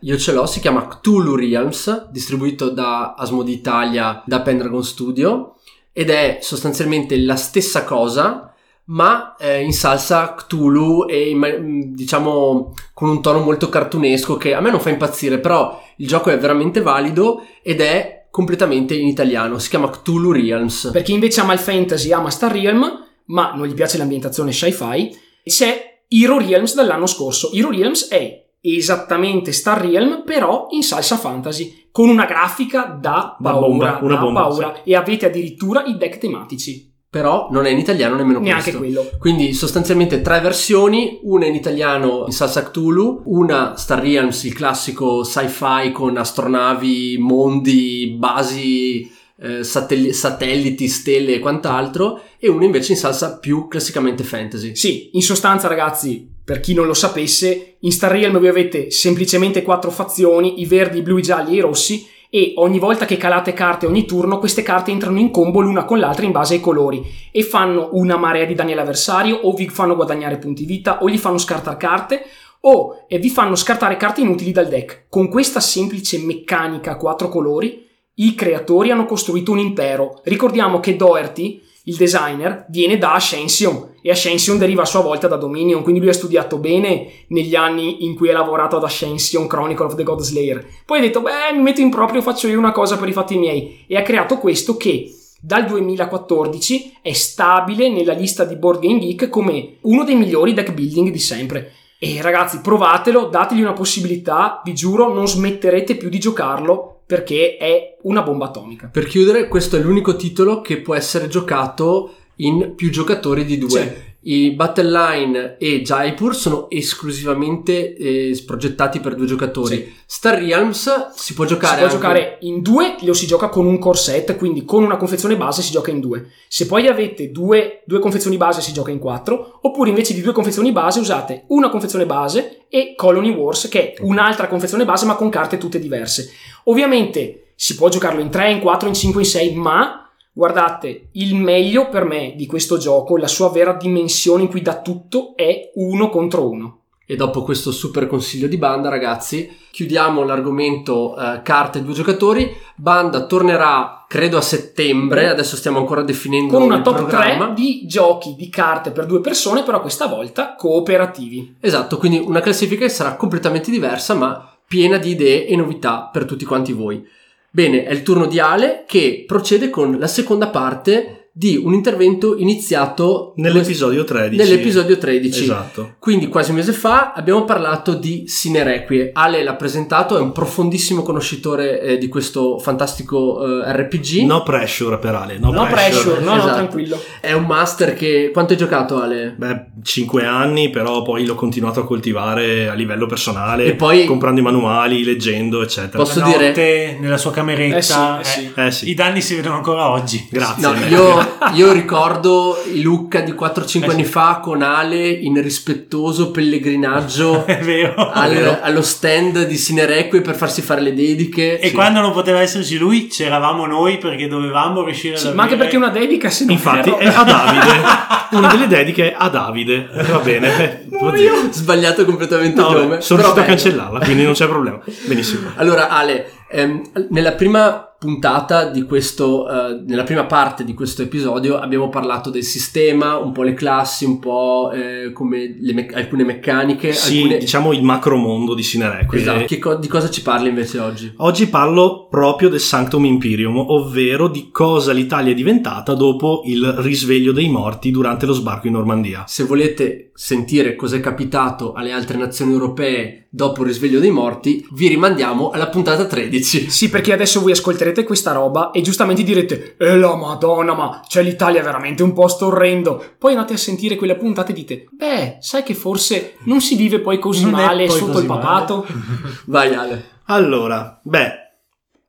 io ce l'ho, si chiama Cthulhu Realms, distribuito da Asmodi Italia, da Pendragon Studio, ed è sostanzialmente la stessa cosa, ma eh, in salsa Cthulhu e in, diciamo con un tono molto cartunesco che a me non fa impazzire, però il gioco è veramente valido ed è completamente in italiano, si chiama Cthulhu Realms. Per chi invece ama il fantasy, ama Star Realm, ma non gli piace l'ambientazione sci-fi, c'è Hero Realms dall'anno scorso. Hero Realms è esattamente Star Realm, però in salsa fantasy, con una grafica da paura, bomba, una da bomba, paura. sì. e avete addirittura i deck tematici. Però non è in italiano nemmeno Neanche questo. quello. Quindi sostanzialmente tre versioni, una in italiano in salsa Cthulhu, una Star Realms, il classico sci-fi con astronavi, mondi, basi, eh, satelli- satelliti, stelle e quant'altro, e una invece in salsa più classicamente fantasy. Sì, in sostanza ragazzi, per chi non lo sapesse, in Star Realm voi avete semplicemente quattro fazioni, i verdi, i blu, i gialli e i rossi, e ogni volta che calate carte ogni turno queste carte entrano in combo l'una con l'altra in base ai colori e fanno una marea di danni all'avversario o vi fanno guadagnare punti vita o gli fanno scartare carte o eh, vi fanno scartare carte inutili dal deck. Con questa semplice meccanica a quattro colori i creatori hanno costruito un impero. Ricordiamo che Doherty, il designer, viene da Ascension e Ascension deriva a sua volta da Dominion, quindi lui ha studiato bene negli anni in cui ha lavorato ad Ascension Chronicle of the God Slayer. Poi ha detto, beh, mi metto in proprio, faccio io una cosa per i fatti miei e ha creato questo che dal 2014 è stabile nella lista di Board Game Geek come uno dei migliori deck building di sempre. E ragazzi, provatelo, dategli una possibilità, vi giuro, non smetterete più di giocarlo perché è una bomba atomica. Per chiudere, questo è l'unico titolo che può essere giocato in più giocatori di due. Sì. I Battle Line e Jaipur sono esclusivamente eh, progettati per due giocatori. Sì. Star Realms si può Si giocare può anche- giocare in due, lo si gioca con un core set, quindi con una confezione base si gioca in due. Se poi avete due, due confezioni base si gioca in quattro, oppure invece di due confezioni base usate una confezione base e Colony Wars, che è un'altra confezione base ma con carte tutte diverse. Ovviamente si può giocarlo in 3, in 4, in 5, in 6, ma guardate, il meglio per me di questo gioco, la sua vera dimensione in cui dà tutto, è uno contro uno. E dopo questo super consiglio di banda, ragazzi, chiudiamo l'argomento eh, carte due giocatori. Banda tornerà, credo, a settembre. Adesso stiamo ancora definendo Con una il top programma. 3 di giochi di carte per due persone, però questa volta cooperativi. Esatto, quindi una classifica che sarà completamente diversa, ma piena di idee e novità per tutti quanti voi. Bene, è il turno di Ale che procede con la seconda parte di un intervento iniziato Nell'episodio 13. nell'episodio 13. Esatto. Quindi quasi un mese fa abbiamo parlato di Sine Requie. Ale l'ha presentato, è un profondissimo conoscitore eh, di questo fantastico eh, RPG. No pressure per Ale. No, No pressure, no, no, Esatto. tranquillo. È un master che... Quanto hai giocato Ale? Beh, 5 anni, però poi l'ho continuato a coltivare a livello personale, E poi- comprando i manuali, leggendo, eccetera. Posso La dire- notte nella sua cameretta. Eh sì, eh sì. Eh sì. I danni si vedono ancora oggi. Grazie. No, io, io ricordo Lucca di 4-5 Eh anni sì. fa con Ale in rispettoso pellegrinaggio [laughs] vero. al- vero. allo stand di Sinerequi per farsi fare le dediche. E quando non poteva esserci lui, c'eravamo noi perché dovevamo riuscire Sì, ad ma anche perché una dedica se non Infatti erro- è a Davide. [laughs] Una delle dediche è a Davide. Va bene. [laughs] oddio. Sbagliato completamente No, il nome. sono però riuscito a cancellarla, quindi non c'è problema. Benissimo. Allora, Ale, ehm, nella prima puntata di questo, eh, nella prima parte di questo episodio abbiamo parlato del sistema, un po' le classi, un po' eh, come le me- alcune meccaniche, Sì, alcune... diciamo il macro mondo di Sinerequi. Esatto. Che co- di cosa ci parli invece oggi? Oggi parlo proprio del Sanctum Imperium, ovvero di cosa l'Italia è diventata dopo il risveglio dei morti durante lo sbarco in Normandia. Se volete sentire cos'è capitato alle altre nazioni europee dopo il risveglio dei morti, vi rimandiamo alla puntata 13. Sì, perché adesso voi ascolterete questa roba e giustamente direte Eh la madonna, ma cioè l'Italia è veramente un posto orrendo. Poi andate a sentire quelle puntate e dite Beh, sai che forse non si vive poi così Non male poi sotto così il papato? [laughs] Vai Ale. Allora, beh,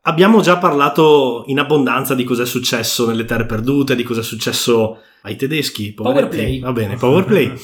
abbiamo già parlato in abbondanza di cosa è successo nelle terre perdute, di cosa è successo ai tedeschi. poveretti. Power play. Va bene, power play. [laughs]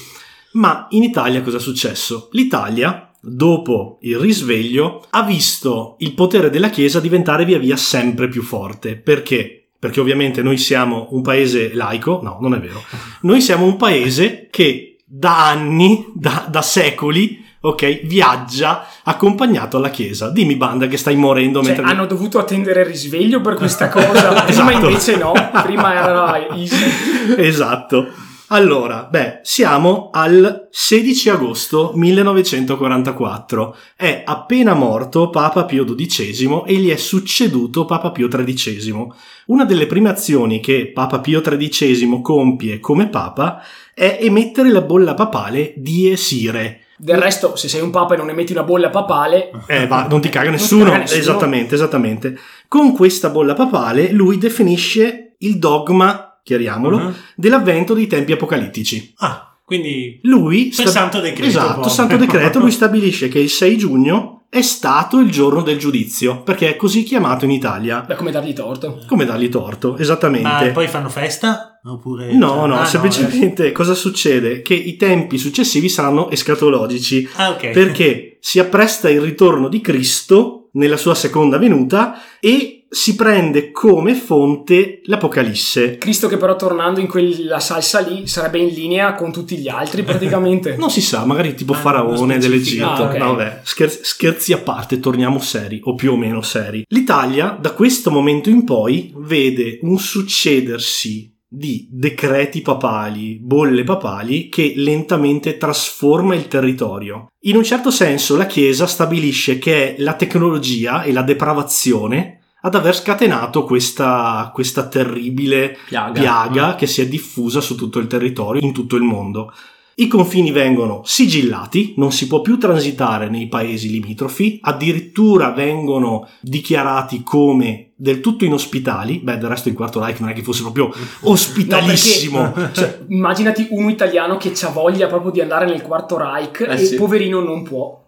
Ma in Italia cosa è successo? L'Italia, dopo il risveglio, ha visto il potere della Chiesa diventare via via sempre più forte. Perché? Perché ovviamente noi siamo un paese laico, no, non è vero. Noi siamo un paese che da anni, da, da secoli, ok, viaggia accompagnato alla Chiesa. Dimmi, banda, che stai morendo Cioè, mentre... hanno dovuto attendere il risveglio per questa [laughs] cosa. Prima Esatto. invece no, prima era [laughs] easy. esatto. Allora, beh, siamo al 16 agosto 1944. È appena morto Papa Pio XII e gli è succeduto Papa Pio XIII. Una delle prime azioni che Papa Pio XIII compie come Papa è emettere la bolla papale die Sire. Del resto, se sei un papa e non emetti una bolla papale, Eh, va, non ti caga [laughs] nessuno. caga nessuno. Esattamente, esattamente. Con questa bolla papale lui definisce il dogma, chiariamolo, Mhm. dell'avvento dei tempi apocalittici. Ah, quindi Lui Per santo decreto, Esatto, proprio. santo decreto, lui [laughs] stabilisce che il 6 giugno è stato il giorno del giudizio, perché è così chiamato in Italia. beh, come dargli torto? Come dargli torto, esattamente. ma poi fanno festa? Oppure No, cioè- no, ah, semplicemente cosa succede? Che i tempi successivi saranno escatologici. Ah, ok. perché si appresta il ritorno di Cristo nella sua seconda venuta e si prende come fonte l'Apocalisse. Cristo che però tornando in quella salsa lì sarebbe in linea con tutti gli altri praticamente. [laughs] Non si sa, magari tipo Ah, faraone dell'Egitto. Ah, ok. No, vabbè, scherzi, scherzi a parte, torniamo seri, o più o meno seri. L'Italia, da questo momento in poi, vede un succedersi di decreti papali, bolle papali, che lentamente trasforma il territorio. In un certo senso la Chiesa stabilisce che è la tecnologia e la depravazione ad aver scatenato questa, questa terribile Piaga. piaga che si è diffusa su tutto il territorio, in tutto il mondo. I confini vengono sigillati, non si può più transitare nei paesi limitrofi, addirittura vengono dichiarati come del tutto inospitali. Beh, del resto il Quarto Reich non è che fosse proprio [laughs] ospitalissimo. No, perché, cioè, immaginati un italiano che ha voglia proprio di andare nel quarto Reich Eh e sì. poverino non può.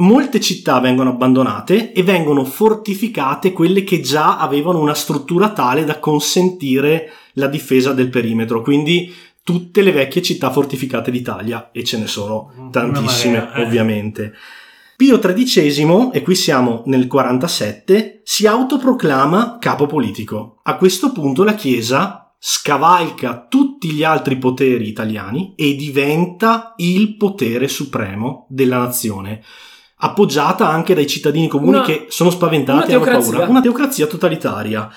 Molte città vengono abbandonate e vengono fortificate quelle che già avevano una struttura tale da consentire la difesa del perimetro. Quindi tutte le vecchie città fortificate d'Italia, e ce ne sono tantissime marea, eh. ovviamente. Pio XIII, e qui siamo nel 47, si autoproclama capo politico. A questo punto la Chiesa scavalca tutti gli altri poteri italiani e diventa il potere supremo della nazione appoggiata anche dai cittadini comuni Una- che sono spaventati e hanno paura. Una teocrazia totalitaria.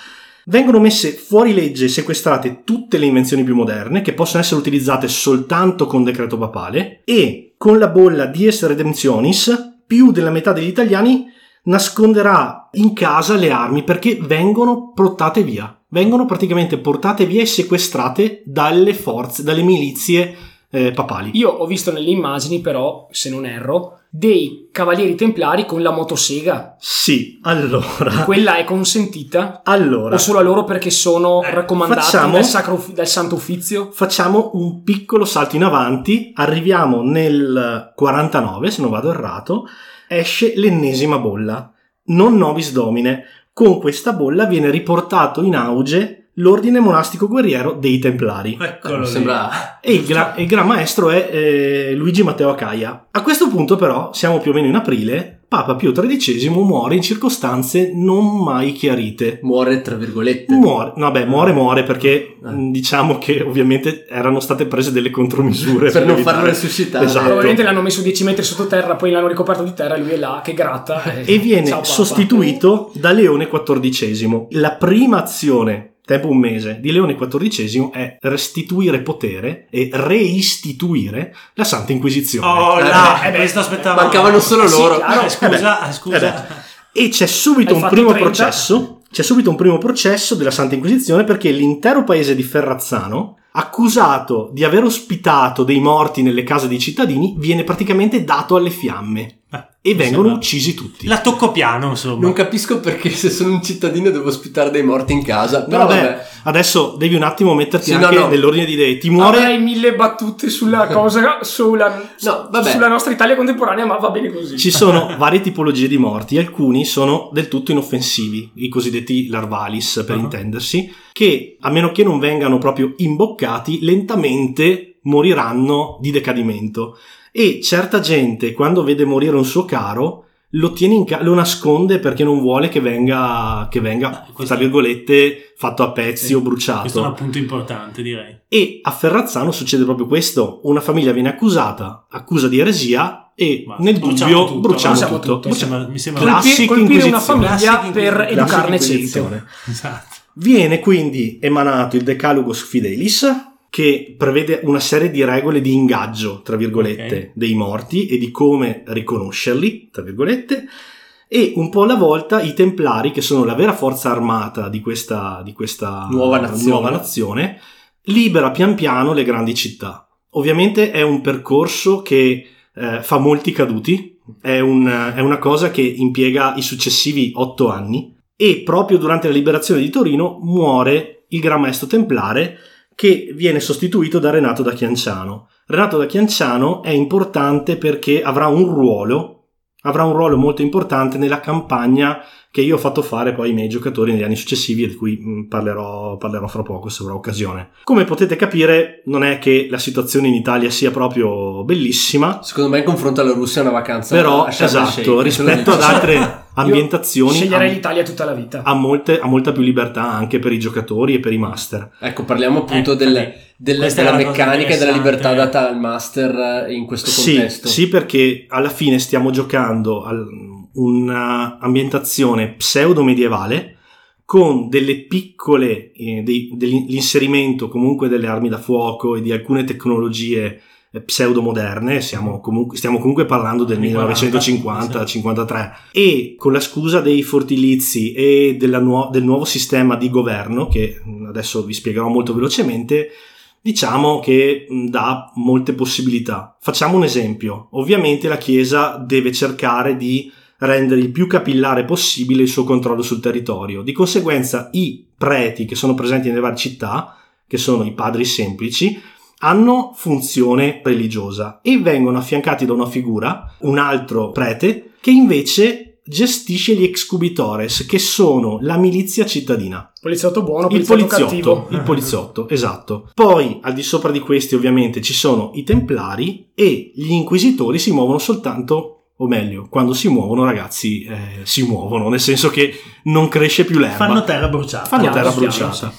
Vengono messe fuori legge e sequestrate tutte le invenzioni più moderne che possono essere utilizzate soltanto con decreto papale e con la bolla Dies Redemptionis più della metà degli italiani nasconderà in casa le armi perché vengono portate via. Vengono praticamente portate via e sequestrate dalle forze, dalle milizie eh, papali. Io ho visto nelle immagini, però, se non erro, dei cavalieri templari con la motosega. Sì, allora. Quella è consentita? Allora. O solo a loro perché sono Eh, raccomandati facciamo- dal, sacro, dal Santo Uffizio? Facciamo un piccolo salto in avanti, arriviamo nel 49, se non vado errato, esce l'ennesima bolla, non Nobis Domine. Con questa bolla viene riportato in auge l'ordine monastico guerriero dei Templari. Eccolo sembra E il, gra- il gran maestro è eh, Luigi Matteo Acaia. A questo punto, però, siamo più o meno in aprile. Papa Pio XIII muore in circostanze non mai chiarite. muore tra virgolette. Muore, no, beh, muore, muore perché Ah. diciamo che ovviamente erano state prese delle contromisure [laughs] per non evitare- farlo resuscitare. Esatto. Probabilmente l'hanno messo 10 metri sottoterra, poi l'hanno ricoperto di terra e lui è là che gratta. E viene Ciao, sostituito da Leone XIV. La prima azione, tempo un mese, di Leone XIV è restituire potere e reistituire la Santa Inquisizione. Oh Eh là, eh beh, questo aspettavo. Mancavano solo Sì, loro. chiaro. Eh, scusa, Eh beh, scusa. E c'è subito Hai un primo 30? processo. C'è subito un primo processo della Santa Inquisizione perché l'intero paese di Ferrazzano, accusato di aver ospitato dei morti nelle case dei cittadini, viene praticamente dato alle fiamme Eh, e vengono sembra- uccisi tutti. La tocco piano, insomma. Non capisco perché se sono un cittadino devo ospitare dei morti in casa. No, Però vabbè, vabbè. adesso devi un attimo metterti Sì, no, anche no. nell'ordine di idee. Ti muore Avrei mille battute sulla [laughs] cosa, sulla, No, vabbè. sulla nostra Italia contemporanea, ma va bene così. Ci sono varie tipologie di morti, alcuni sono del tutto inoffensivi, i cosiddetti larvalis per Ah. intendersi, che a meno che non vengano proprio imboccati, lentamente moriranno di decadimento. E certa gente, quando vede morire un suo caro, lo, tiene in ca- lo nasconde perché non vuole che venga, che venga questo- tra virgolette, fatto a pezzi Sì, o bruciato. Questo è un punto importante, direi. E a Ferrazzano succede proprio questo: una famiglia viene accusata, accusa di eresia e Ma nel bruciamo dubbio tutto, bruciamo bruciamo tutto. tutto. Mi sembra, mi sembra Classica Colpi- colpire una famiglia per educarne Classica cento. inquisizione. Esatto. Viene quindi emanato il Decalogos Fidelis che prevede una serie di regole di ingaggio, tra virgolette, Ok. dei morti e di come riconoscerli, tra virgolette, e un po' alla volta i Templari, che sono la vera forza armata di questa, di questa Nuova nazione. nuova nazione, libera pian piano le grandi città. Ovviamente è un percorso che eh, fa molti caduti, è, un- è una cosa che impiega i successivi otto anni e proprio durante la liberazione di Torino muore il Gran Maestro Templare che viene sostituito da Renato da Chianciano. Renato da Chianciano è importante perché avrà un ruolo, avrà un ruolo molto importante nella campagna che io ho fatto fare poi ai miei giocatori negli anni successivi e di cui mh, parlerò, parlerò fra poco se avrò occasione. Come potete capire non è che la situazione in Italia sia proprio bellissima, Secondo me in confronto alla Russia è una vacanza. però esatto, rispetto ad altre [laughs] ambientazioni Sceglierei ha- l'Italia tutta la vita. ha, molte- ha molta più libertà anche per i giocatori e per i master. Ecco, parliamo appunto Ecco, del- vedi, del- questa è della meccanica e della libertà data al master eh, in questo Sì, contesto. sì, perché alla fine stiamo giocando a un'ambientazione pseudo medievale con delle piccole, eh, dei- dell'inserimento comunque delle armi da fuoco e di alcune tecnologie eh, pseudo moderne, siamo comunque, stiamo comunque parlando del Anni 1950-53 e con la scusa dei fortilizi e della nuo- del nuovo sistema di governo che adesso vi spiegherò molto velocemente diciamo che mh, dà molte possibilità. Facciamo un esempio. Ovviamente la Chiesa deve cercare di rendere il più capillare possibile il suo controllo sul territorio. Di conseguenza i preti che sono presenti nelle varie città, che sono i padri semplici, hanno funzione religiosa e vengono affiancati da una figura, un altro prete, che invece gestisce gli excubitores, che sono la milizia cittadina Poliziotto buono, il poliziotto, poliziotto, cattivo. il poliziotto, [laughs] esatto. Poi al di sopra di questi ovviamente ci sono i templari e gli inquisitori si muovono soltanto, o meglio, quando si muovono ragazzi eh, si muovono, nel senso che non cresce più l'erba. Fanno terra bruciata. Fanno terra bruciata.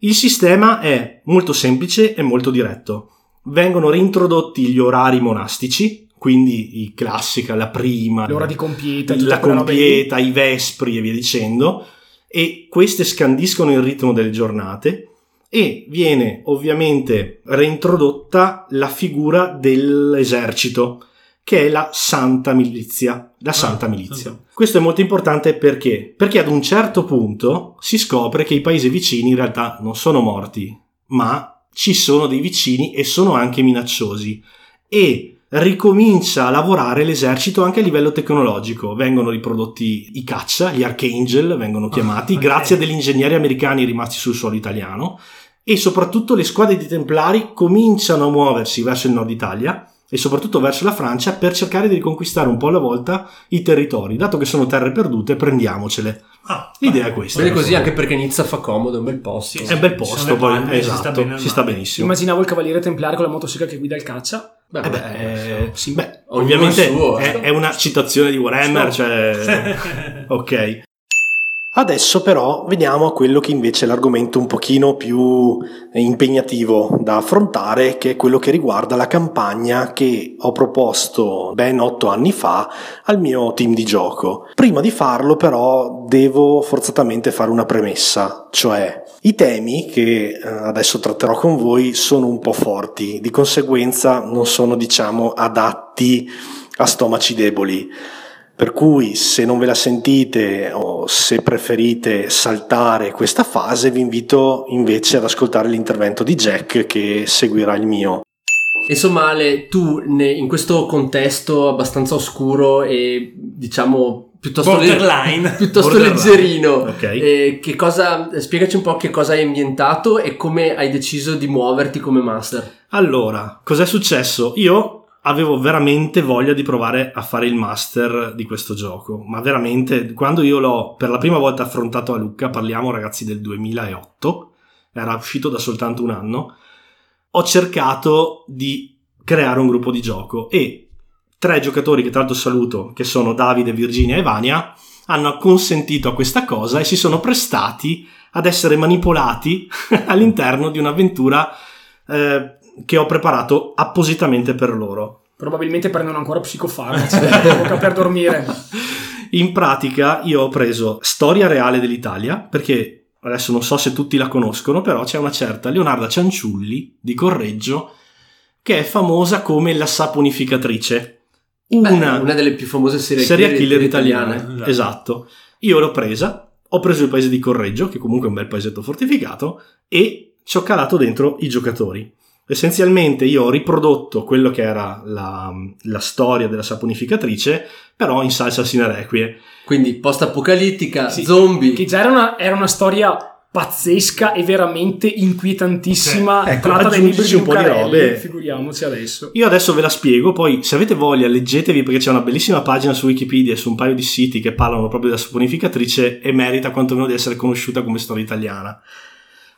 Il sistema è molto semplice e molto diretto. Vengono reintrodotti gli orari monastici, quindi i classica, la prima, L'ora di compieta, la compieta, i vespri e via dicendo, e queste scandiscono il ritmo delle giornate e viene ovviamente reintrodotta la figura dell'esercito, che è la Santa Milizia. La Santa Milizia. Questo è molto importante perché? Perché ad un certo punto si scopre che i paesi vicini in realtà non sono morti, ma ci sono dei vicini e sono anche minacciosi. E ricomincia a lavorare l'esercito anche a livello tecnologico. Vengono riprodotti i caccia, gli Archangel vengono chiamati, ok. grazie a degli ingegneri americani rimasti sul suolo italiano. E soprattutto le squadre di templari cominciano a muoversi verso il nord Italia e soprattutto verso la Francia per cercare di riconquistare un po' alla volta i territori. Dato che sono terre perdute, prendiamocele. Ah, L'idea è questa. Quindi così anche perché Nizza fa comodo, è un bel posto. Sì, È un bel posto, poi palme, si sta esatto, bene al si sta benissimo. Immaginavo il cavaliere templare con la motosega che guida il caccia. Beh, Eh beh, eh, sì. beh, ovviamente suo, è, eh. è una citazione di Warhammer, cioè... [laughs] ok. Adesso però veniamo a quello che invece è l'argomento un pochino più impegnativo da affrontare, che è quello che riguarda la campagna che ho proposto ben otto anni fa al mio team di gioco. Prima di farlo però devo forzatamente fare una premessa, cioè i temi che eh, adesso tratterò con voi sono un po' forti, di conseguenza non sono diciamo adatti a stomaci deboli. Per cui se non ve la sentite o se preferite saltare questa fase vi invito invece ad ascoltare l'intervento di Jack che seguirà il mio. Insomma, Ale, tu in questo contesto abbastanza oscuro e diciamo piuttosto, le- Borderline. [laughs] piuttosto Borderline. leggerino, Ok. eh, che cosa, spiegaci un po' che cosa hai ambientato e come hai deciso di muoverti come master. Allora, cos'è successo? Io avevo veramente voglia di provare a fare il master di questo gioco, ma veramente, quando io l'ho per la prima volta affrontato a Lucca, parliamo ragazzi del 2008, era uscito da soltanto un anno, ho cercato di creare un gruppo di gioco e tre giocatori che tra l'altro saluto, che sono Davide, Virginia e Vania, hanno consentito a questa cosa e si sono prestati ad essere manipolati [laughs] all'interno di un'avventura eh, che ho preparato appositamente per loro. Probabilmente prendono ancora psicofarmaci [laughs] per per dormire. In pratica io ho preso storia reale dell'Italia, perché adesso non so se tutti la conoscono, però c'è una certa Leonarda Cianciulli di Correggio che è famosa come la saponificatrice. Beh, Una, una delle più famose serie killer killer italiane. italiane. Esatto. Io l'ho presa, ho preso il paese di Correggio, che comunque è un bel paesetto fortificato, e ci ho calato dentro i giocatori. Essenzialmente io ho riprodotto quello che era la, la storia della saponificatrice, però in salsa sinerequie. Quindi post-apocalittica, Sì. zombie. Che già era una, era una storia pazzesca e veramente inquietantissima. Sì. Ecco, tratta dai libri di un po' di robe. Figuriamoci adesso. Io adesso ve la spiego, poi se avete voglia leggetevi perché c'è una bellissima pagina su Wikipedia e su un paio di siti che parlano proprio della saponificatrice e merita quantomeno di essere conosciuta come storia italiana.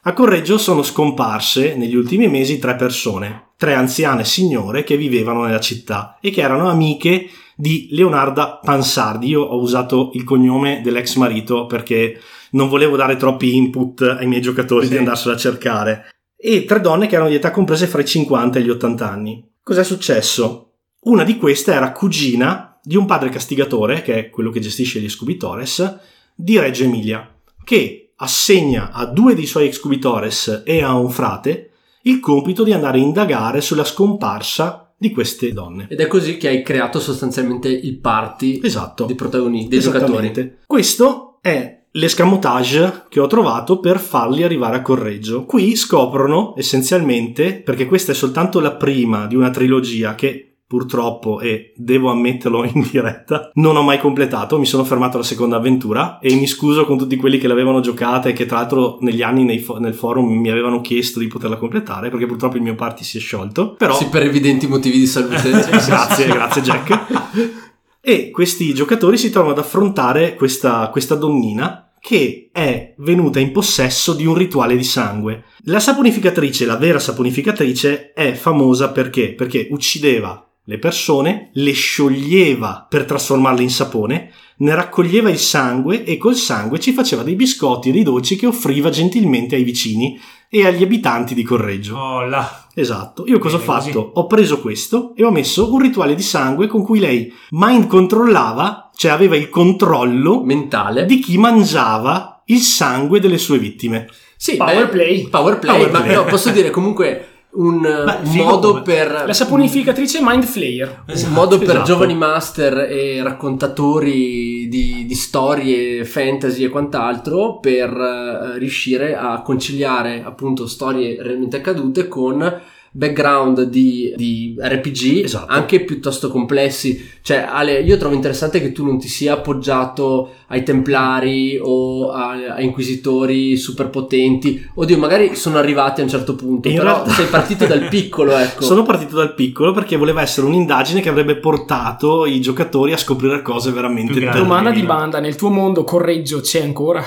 A Correggio sono scomparse negli ultimi mesi tre persone, tre anziane signore che vivevano nella città e che erano amiche di Leonarda Pansardi. Io ho usato il cognome dell'ex marito perché non volevo dare troppi input ai miei giocatori Sì. di andarsela a cercare. E tre donne che erano di età comprese fra i 50 e gli 80 anni. Cos'è successo? Una di queste era cugina di un padre castigatore, che è quello che gestisce gli Scubitores, di Reggio Emilia, che assegna a due dei suoi Scubitores e a un frate il compito di andare a indagare sulla scomparsa di queste donne. Ed è così che hai creato sostanzialmente il party Esatto. di protagonisti, dei giocatori. Questo è l'escamotage che ho trovato per farli arrivare a Correggio. Qui scoprono essenzialmente, perché questa è soltanto la prima di una trilogia che purtroppo, e devo ammetterlo in [laughs] diretta, non ho mai completato, mi sono fermato alla seconda avventura e mi scuso con tutti quelli che l'avevano giocata e che tra l'altro negli anni fo- nel forum mi avevano chiesto di poterla completare perché purtroppo il mio party si è sciolto. Però Sì, per evidenti motivi di salute. [laughs] grazie, grazie Jack. E questi giocatori si trovano ad affrontare questa, questa donnina che è venuta in possesso di un rituale di sangue. La saponificatrice, la vera saponificatrice, è famosa perché? Perché uccideva le persone, le scioglieva per trasformarle in sapone, ne raccoglieva il sangue e col sangue ci faceva dei biscotti e dei dolci che offriva gentilmente ai vicini e agli abitanti di Correggio. Oh là. Esatto. Io cosa ho fatto? così. Ho preso questo e ho messo un rituale di sangue con cui lei mind controllava, cioè aveva il controllo Mentale. di chi mangiava il sangue delle sue vittime. Sì, Power beh, play. Power play, Power ma play. no, posso dire comunque un, un figo modo per La saponificatrice Mind Flayer. un modo per esatto. giovani master e raccontatori di, di storie fantasy e quant'altro per eh, riuscire a conciliare appunto storie realmente accadute con background di, di RPG Esatto. anche piuttosto complessi cioè Ale io trovo interessante che tu non ti sia appoggiato ai templari o a, a inquisitori super potenti oddio magari sono arrivati a un certo punto In però realtà- sei partito dal [laughs] piccolo ecco Sono partito dal piccolo perché voleva essere un'indagine che avrebbe portato i giocatori a scoprire cose veramente terribili. Domanda di banda, nel tuo mondo Correggio c'è ancora?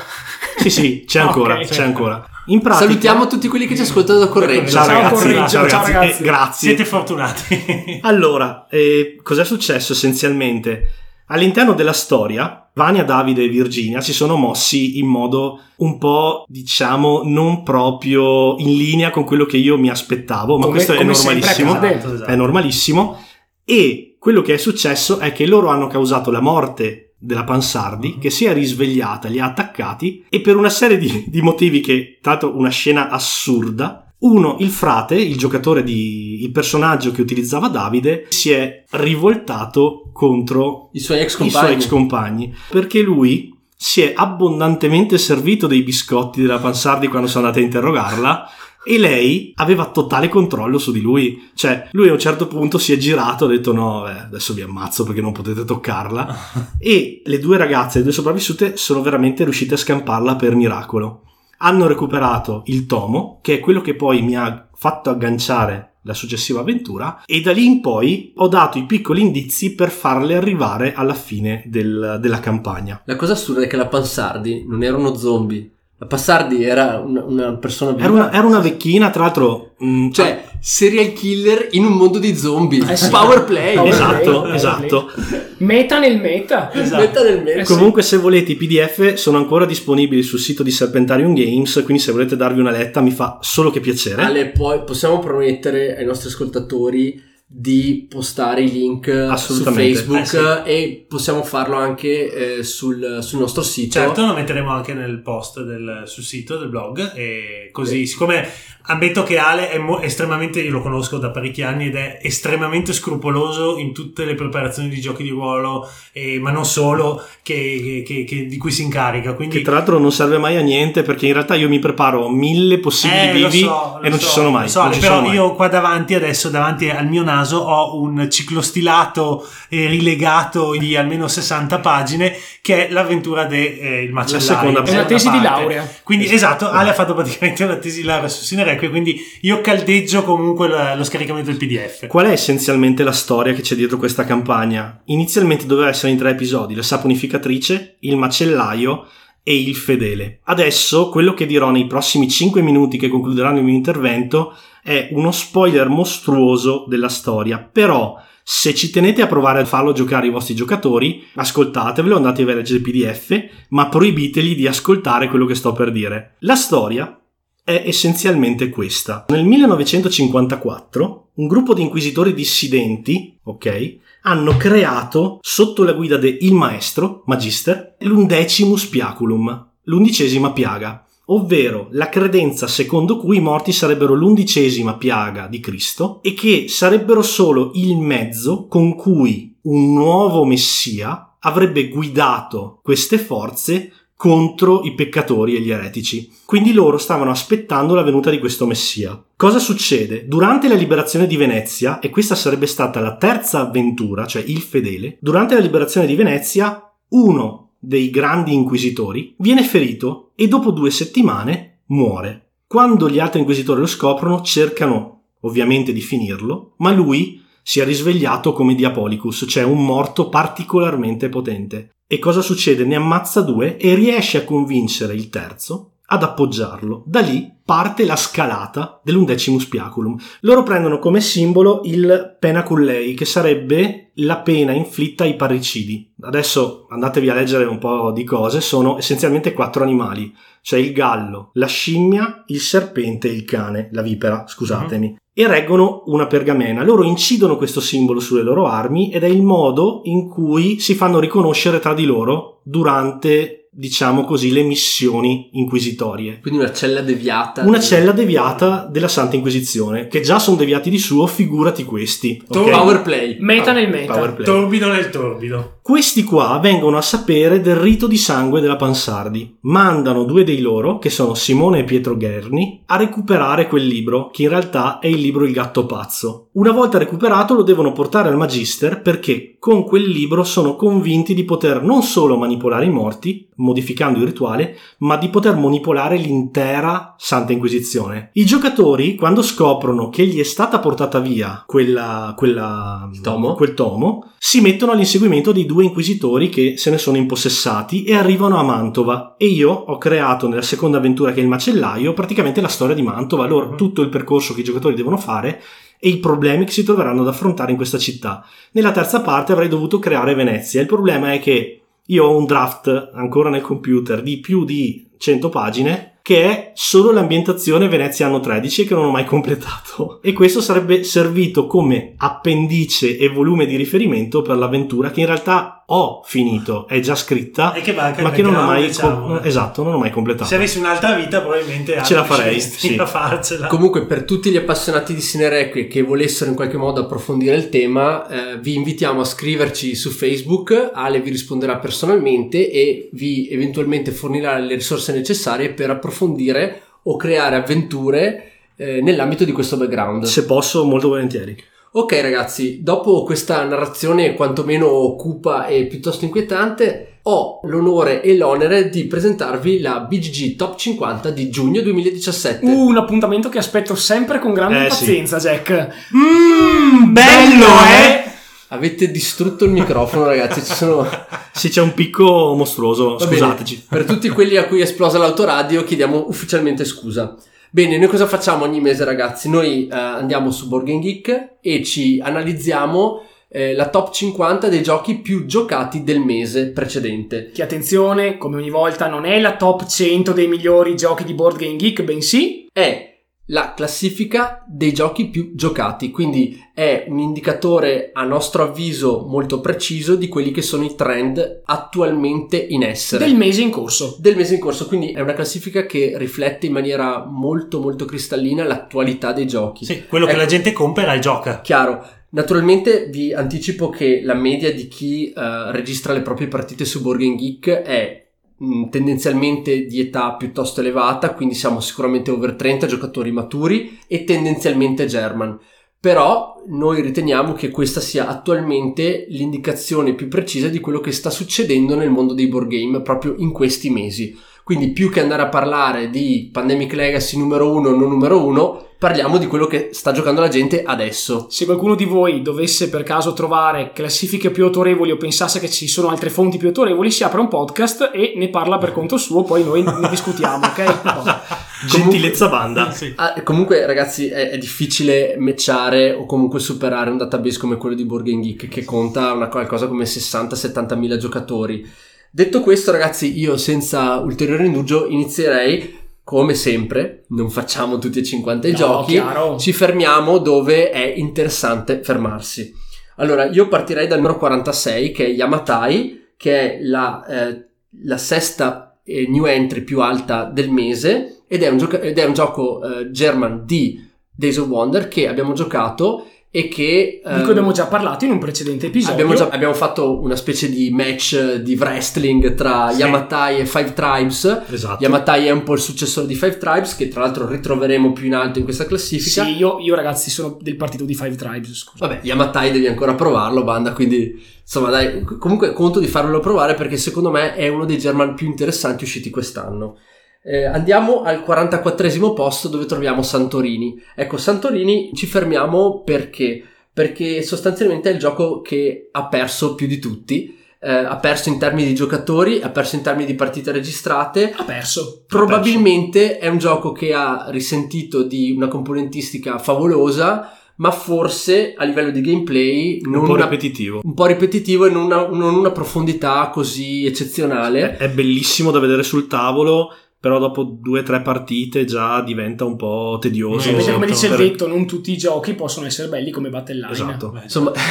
Sì, sì, c'è [laughs] ancora, Ok. c'è ancora. In pratica salutiamo tutti quelli che ci ascoltano da Correggio Ciao, Ciao, ragazzi, Correggio, ciao, ciao, ragazzi. Eh, grazie. Siete fortunati. [laughs] Allora, eh, cos'è successo essenzialmente? All'interno della storia, Vania, Davide e Virginia si sono mossi in modo un po', diciamo, non proprio in linea con quello che io mi aspettavo, ma Come- questo è come sempre normalissimo. Esatto, esatto. È normalissimo. E quello che è successo è che loro hanno causato la morte della Pansardi, che si è risvegliata, li ha attaccati, e per una serie di, di motivi che, l'altro, una scena assurda. Uno, il frate, il giocatore di. il personaggio che utilizzava Davide, si è rivoltato contro i suoi ex i suoi compagni ex compagni perché lui si è abbondantemente servito dei biscotti della Pansardi quando sono andati a interrogarla e lei aveva totale controllo su di lui cioè lui a un certo punto si è girato e ha detto no eh, adesso vi ammazzo perché non potete toccarla [laughs] e le due ragazze le due sopravvissute sono veramente riuscite a scamparla per miracolo hanno recuperato il tomo che è quello che poi mi ha fatto agganciare la successiva avventura e da lì in poi ho dato i piccoli indizi per farle arrivare alla fine del- della campagna. La cosa assurda è che la Pansardi non era uno zombie. La Pansardi era una, una persona viva. Era una, era una vecchina, tra l'altro... mm, Cioè, serial killer in un mondo di zombie. Eh sì. Power play. Power esatto, play, esatto. Meta nel meta. Esatto. Metta nel. Eh sì. Comunque se volete i pdf sono ancora disponibili sul sito di Serpentarium Games, quindi se volete darvi una letta mi fa solo che piacere. Ale, poi possiamo promettere ai nostri ascoltatori di postare i link su. Facebook e possiamo farlo anche eh, sul, sul nostro sito. Certo, lo metteremo anche nel post del- sul sito del blog e così, siccome ammetto che Ale è mo- estremamente, io lo conosco da parecchi anni ed è estremamente scrupoloso in tutte le preparazioni di giochi di ruolo, e- ma non solo, che, che- che- di cui si incarica. Quindi Che tra l'altro non serve mai a niente perché in realtà io mi preparo mille possibili Eh, vivi so, e non ci so, sono mai. so, non ci però sono mai. io qua davanti adesso, davanti al mio naso, ho un ciclostilato eh, rilegato di almeno 60 pagine che è l'avventura del macellaio. seconda- È una tesi di parte. laurea. Quindi esatto, Ale ha fatto praticamente una tesi di laurea su Cinerequie, quindi io caldeggio comunque la- lo scaricamento del PDF. Qual è essenzialmente la storia che c'è dietro questa campagna? Inizialmente doveva essere in tre episodi, la saponificatrice, il macellaio e il fedele. Adesso quello che dirò nei prossimi 5 minuti che concluderanno il mio intervento è uno spoiler mostruoso della storia, però se ci tenete a provare a farlo giocare i vostri giocatori, ascoltatevelo, andatevi a leggere il PDF, ma proibitegli di ascoltare quello che sto per dire. La storia è essenzialmente questa. Nel 1954 un gruppo di inquisitori dissidenti, ok, hanno creato sotto la guida del maestro, magister, l'undecimo spiaculum, l'undicesima piaga, ovvero la credenza secondo cui i morti sarebbero l'undicesima piaga di Cristo e che sarebbero solo il mezzo con cui un nuovo messia avrebbe guidato queste forze contro i peccatori e gli eretici. Quindi loro stavano aspettando la venuta di questo messia. Cosa succede? Durante la liberazione di Venezia, e questa sarebbe stata la terza avventura, cioè il fedele, durante la liberazione di Venezia, uno dei grandi inquisitori viene ferito e dopo due settimane muore. Quando gli altri inquisitori lo scoprono, cercano ovviamente di finirlo, ma lui si è risvegliato come Diapolicus, cioè un morto particolarmente potente. E cosa succede? Ne ammazza due e riesce a convincere il terzo ad appoggiarlo. Da lì parte la scalata dell'undecimo spiaculum. Loro prendono come simbolo il penacullei, che sarebbe la pena inflitta ai parricidi. Adesso andatevi a leggere un po' di cose, sono essenzialmente quattro animali, cioè il gallo, la scimmia, il serpente e il cane, la vipera, scusatemi. E reggono una pergamena. Loro incidono questo simbolo sulle loro armi ed è il modo in cui si fanno riconoscere tra di loro durante diciamo così, le missioni inquisitorie. Quindi una cella deviata. Una cella deviata della Santa Inquisizione, che già sono deviati di suo, figurati questi. To- ok? Power play. Meta nel meta. Power play. Torbido nel torbido. Questi qua vengono a sapere del rito di sangue della Pansardi. Mandano due dei loro, che sono Simone e Pietro Gherni, a recuperare quel libro, che in realtà è il libro Il gatto pazzo. Una volta recuperato lo devono portare al Magister perché con quel libro sono convinti di poter non solo manipolare i morti, modificando il rituale, ma di poter manipolare l'intera Santa Inquisizione. I giocatori, quando scoprono che gli è stata portata via quella, quella, tomo? quel tomo, si mettono all'inseguimento di due inquisitori che se ne sono impossessati e arrivano a Mantova. E io ho creato nella seconda avventura che è il macellaio praticamente la storia di Mantova, loro, tutto il percorso che i giocatori devono fare e i problemi che si troveranno ad affrontare in questa città. Nella terza parte avrei dovuto creare Venezia. Il problema è che io ho un draft ancora nel computer di più di 100 pagine che è solo l'ambientazione Venezia anno 13 che non ho mai completato. E questo sarebbe servito come appendice e volume di riferimento per l'avventura che in realtà ho finito, è già scritta E che anche ma che non ho mai diciamo. com- esatto, non ho mai completato. Se avessi un'altra vita, probabilmente Ce la farei, sì. a farcela. Comunque, per tutti gli appassionati di Cinerequie che volessero in qualche modo approfondire il tema, eh, vi invitiamo a scriverci su Facebook. Ale vi risponderà personalmente e vi eventualmente fornirà le risorse necessarie per approfondire o creare avventure eh, nell'ambito di questo background. Se posso, molto volentieri. Ok ragazzi, dopo questa narrazione quantomeno cupa e piuttosto inquietante, ho l'onore e l'onere di presentarvi la BGG Top 50 di giugno 2017. Uh, un appuntamento che aspetto sempre con grande Eh, sì. pazienza, Jack. Mmm, bello, eh! Avete distrutto il microfono ragazzi, ci sono... [laughs] Sì, c'è un picco mostruoso, Va bene, scusateci. Per tutti quelli a cui è esplosa l'autoradio chiediamo ufficialmente scusa. Bene, noi cosa facciamo ogni mese ragazzi? Noi eh, andiamo su Board Game Geek e ci analizziamo eh, la top 50 dei giochi più giocati del mese precedente. Che attenzione, come ogni volta, non è la top 100 dei migliori giochi di Board Game Geek, bensì È la classifica dei giochi più giocati, quindi è un indicatore a nostro avviso molto preciso di quelli che sono i trend attualmente in essere. del mese in corso. del mese in corso, quindi è una classifica che riflette in maniera molto molto cristallina l'attualità dei giochi. Sì, quello che Ecco. la gente compra e gioca. Chiaro, naturalmente vi anticipo che la media di chi eh, registra le proprie partite su Game Geek è mh, tendenzialmente di età piuttosto elevata, quindi siamo sicuramente over 30 giocatori maturi e tendenzialmente German. Però noi riteniamo che questa sia attualmente l'indicazione più precisa di quello che sta succedendo nel mondo dei board game proprio in questi mesi. Quindi più che andare a parlare di Pandemic Legacy numero 1 o non numero 1, parliamo di quello che sta giocando la gente adesso. Se qualcuno di voi dovesse per caso trovare classifiche più autorevoli o pensasse che ci sono altre fonti più autorevoli, si apre un podcast e ne parla per conto suo, poi noi ne discutiamo, ok? No. [laughs] Gentilezza banda. Sì. Ah, comunque, ragazzi, è, è difficile matchare o comunque superare un database come quello di Board Game Geek che conta una qualcosa come 60-70 mila giocatori. Detto questo, ragazzi, io senza ulteriore indugio inizierei come sempre. Non facciamo tutti e 50 i No, giochi, chiaro. ci fermiamo dove è interessante fermarsi. Allora, io partirei dal numero 46 che è Yamatai, che è la, eh, la sesta eh, new entry più alta del mese ed è un, ed è un gioco eh, German di Days of Wonder che abbiamo giocato e che... Di ehm, cui abbiamo già parlato in un precedente episodio. Abbiamo, già- abbiamo fatto una specie di match eh, di wrestling tra Sì. Yamatai e Five Tribes. Esatto. Yamatai è un po' il successore di Five Tribes, che tra l'altro ritroveremo più in alto in questa classifica. Sì, io, io, ragazzi sono del partito di Five Tribes, scusa. Vabbè, Yamatai devi ancora provarlo, banda, quindi insomma dai, comunque conto di farvelo provare perché secondo me è uno dei German più interessanti usciti quest'anno. Eh, andiamo al 44 posto dove troviamo Santorini. Ecco, Santorini ci fermiamo perché? Perché sostanzialmente è il gioco che ha perso più di tutti. eh, ha perso in termini di giocatori, ha perso in termini di partite registrate. Ha perso. Probabilmente è un gioco che ha risentito di una componentistica favolosa, ma forse a livello di gameplay non un po' una- ripetitivo. un po' ripetitivo e non una, non una profondità così eccezionale. È bellissimo da vedere sul tavolo, però dopo due o tre partite già diventa un po' tedioso. Eh, Sapete come dice il detto, non tutti i giochi possono essere belli come Battle Line. Esatto. Insomma, [laughs]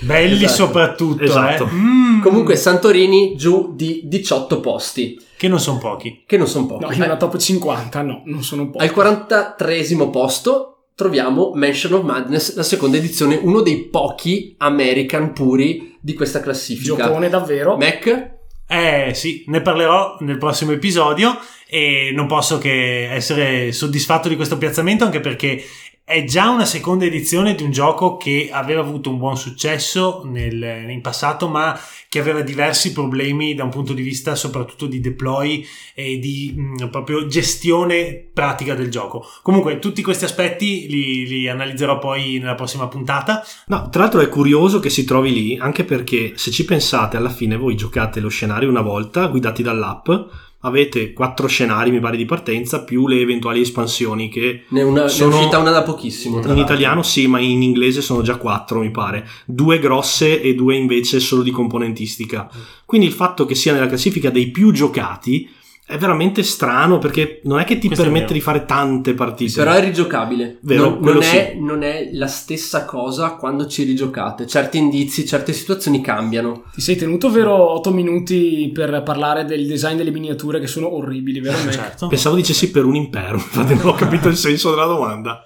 Belli Esatto. soprattutto. Esatto. eh. Mm. comunque Santorini giù di 18 posti, Che non sono pochi. che non sono pochi. No, in una top 50 no, non sono pochi. Al 43 posto troviamo Mansion of Madness, la seconda edizione, uno dei pochi American puri di questa classifica. Giocone davvero. Mac? Eh sì, ne parlerò nel prossimo episodio e non posso che essere soddisfatto di questo piazzamento anche perché è già una seconda edizione di un gioco che aveva avuto un buon successo nel- in passato ma che aveva diversi problemi da un punto di vista soprattutto di deploy e di mh, proprio gestione pratica del gioco. Comunque tutti questi aspetti li, li analizzerò poi nella prossima puntata. No, tra l'altro è curioso che si trovi lì, anche perché se ci pensate, alla fine voi giocate lo scenario una volta, guidati dall'app, avete quattro scenari, mi pare, di partenza, più le eventuali espansioni che Ne una, ne è Sono- uscita una da pochissimo. in italiano sì, ma in inglese sono già quattro, mi pare. Due grosse e due invece solo di componentistica. Quindi il fatto che sia nella classifica dei più giocati è veramente strano perché non è che ti Questo permette di fare tante partite. Però è rigiocabile. Vero, non, non è, sì. non è la stessa cosa quando ci rigiocate. Certi indizi, certe situazioni cambiano. Ti sei tenuto vero 8 minuti per parlare del design delle miniature che sono orribili, vero? Mac? Certo. Pensavo dicessi per un impero, [laughs] infatti non ho capito il senso della domanda.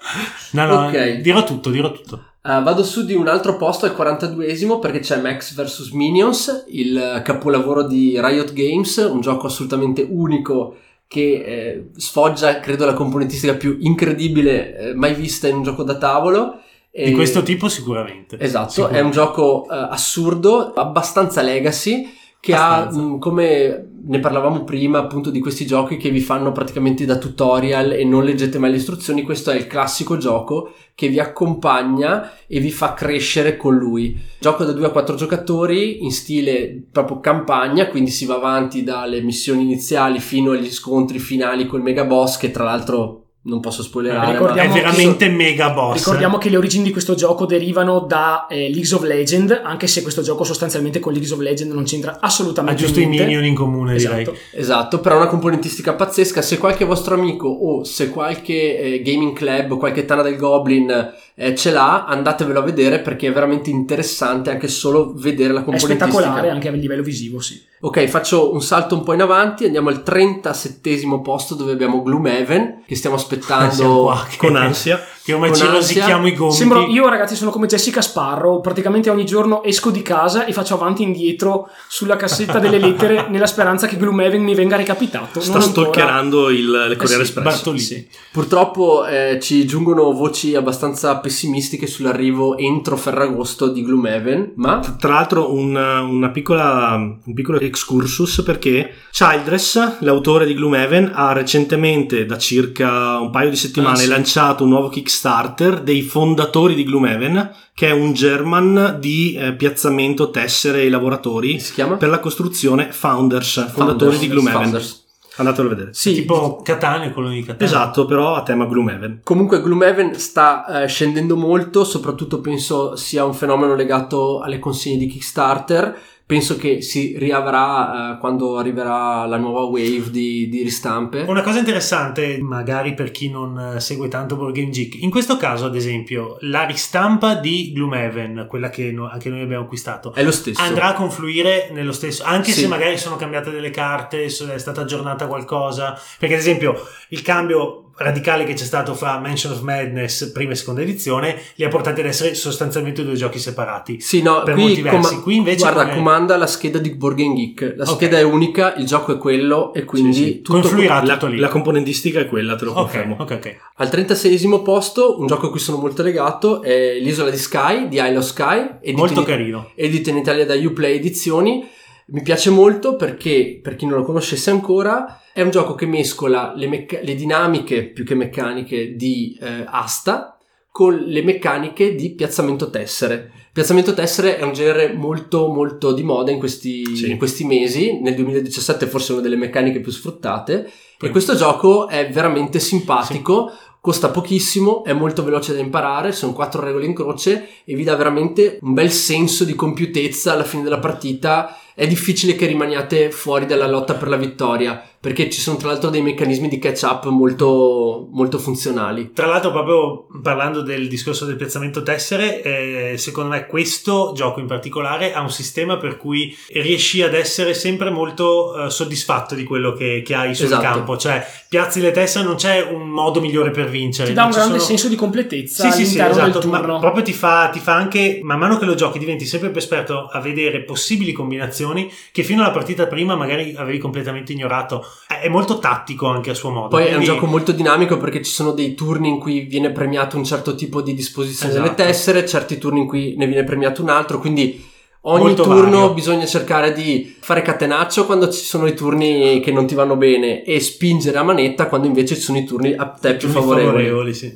No, no, Ok. dirò tutto, dirò tutto. Uh, vado su di un altro posto al 42esimo perché c'è Max vs Minions, il capolavoro di Riot Games, un gioco assolutamente unico che eh, sfoggia, credo, la componentistica più incredibile eh, mai vista in un gioco da tavolo. Di E- questo tipo sicuramente. Esatto, Sicuro. è un gioco eh, assurdo, abbastanza legacy, che Abbastanza. ha, mh, come ne parlavamo prima, appunto di questi giochi che vi fanno praticamente da tutorial e non leggete mai le istruzioni, questo è il classico gioco che vi accompagna e vi fa crescere con lui. Gioco da 2 a 4 giocatori in stile proprio campagna, quindi si va avanti dalle missioni iniziali fino agli scontri finali col mega boss che tra l'altro non posso spoilerare. Eh, ricordiamo È ma- che veramente mega boss. Ricordiamo che le origini di questo gioco derivano da eh, League of Legends, anche se questo gioco sostanzialmente con League of Legends non c'entra Ha assolutamente giusto i niente. minion in comune, direi. Esatto. Esatto, però una componentistica pazzesca. Se qualche vostro amico o se qualche eh, gaming club o qualche Tana del Goblin eh, ce l'ha, andatevelo a vedere perché è veramente interessante anche solo vedere la È componentistica. spettacolare anche a livello visivo, sì. Ok, faccio un salto un po' in avanti, andiamo al 37 posto dove abbiamo Gloomhaven, che stiamo Eh, aspettando qua, che- [laughs] Con ansia. Che ormai ci rosichiamo i gomiti. Sembro, io ragazzi sono come Jessica Sparrow, praticamente ogni giorno esco di casa e faccio avanti e indietro sulla cassetta delle lettere [laughs] nella speranza che Gloomhaven mi venga recapitato. Sta stalkerando il, le Corriere Eh sì, Espresso. Bartolini. Sì. Purtroppo eh, ci giungono voci abbastanza pessimistiche sull'arrivo entro Ferragosto di Gloomhaven, ma Tra l'altro un, una piccola, un piccolo excursus perché Childress, l'autore di Gloomhaven, ha recentemente, da circa un paio di settimane, Ah, sì. lanciato un nuovo Kickstarter dei fondatori di Gloomhaven, che è un German di eh, piazzamento tessere ai lavoratori per la costruzione Founders, fondatori Founders, di Gloomhaven. Founders. Andatelo a vedere. Sì, Tipo Catania, colore di Catania. Esatto, però a tema Gloomhaven. Comunque Gloomhaven sta eh, scendendo molto, soprattutto penso sia un fenomeno legato alle consegne di Kickstarter. Penso che si riavrà eh, quando arriverà la nuova wave di, di ristampe. Una cosa interessante, magari per chi non eh, segue tanto Board Game Geek, in questo caso, ad esempio, la ristampa di Gloomhaven, quella che no- anche noi abbiamo acquistato, È lo stesso. andrà a confluire nello stesso, anche Sì. se magari sono cambiate delle carte, è stata aggiornata qualcosa. Perché, ad esempio, il cambio radicale che c'è stato fra Mansion of Madness prima e seconda edizione li ha portati ad essere sostanzialmente due giochi separati. Sì, no, per qui, molti versi. coma- Qui invece guarda, come- comanda la scheda di Board Game Geek. La Ok. scheda è unica, il gioco è quello e quindi Sì, sì. tutto Confluirà La, tutto lì. la componentistica è quella, te lo confermo. ok, ok. Al 36 posto, un gioco a cui sono molto legato, è l'isola di Sky, di Isle of Sky. edito Molto in- carino. edito in Italia da Uplay Edizioni. Mi piace molto perché, per chi non lo conoscesse ancora, è un gioco che mescola le, mecca- le dinamiche più che meccaniche di eh, asta con le meccaniche di piazzamento tessere. Piazzamento tessere è un genere molto molto di moda in questi, Sì. in questi mesi, nel 2017 forse una delle meccaniche più sfruttate e questo gioco è veramente simpatico, costa pochissimo, è molto veloce da imparare, sono quattro regole in croce e vi dà veramente un bel senso di compiutezza alla fine della partita. È difficile che rimaniate fuori dalla lotta per la vittoria perché ci sono tra l'altro dei meccanismi di catch up molto, molto funzionali. Tra l'altro, proprio parlando del discorso del piazzamento tessere, eh, secondo me questo gioco in particolare ha un sistema per cui riesci ad essere sempre molto eh, soddisfatto di quello che, che hai sul Esatto. campo. Cioè, piazzi le tessere, non c'è un modo migliore per vincere. Ti dà un grande sono- senso di completezza Sì, sì, sì, all'interno esatto, del ma turno. proprio ti fa, ti fa anche, man mano che lo giochi, diventi sempre più esperto a vedere possibili combinazioni che fino alla partita prima magari avevi completamente ignorato. È molto tattico anche a suo modo. Poi è un quindi- gioco molto dinamico perché ci sono dei turni in cui viene premiato un certo tipo di disposizione delle Esatto. tessere, certi turni in cui ne viene premiato un altro, quindi ogni Molto turno vario. bisogna cercare di fare catenaccio quando ci sono i turni che non ti vanno bene e spingere a manetta quando invece ci sono i turni a te più turni favorevoli. sì.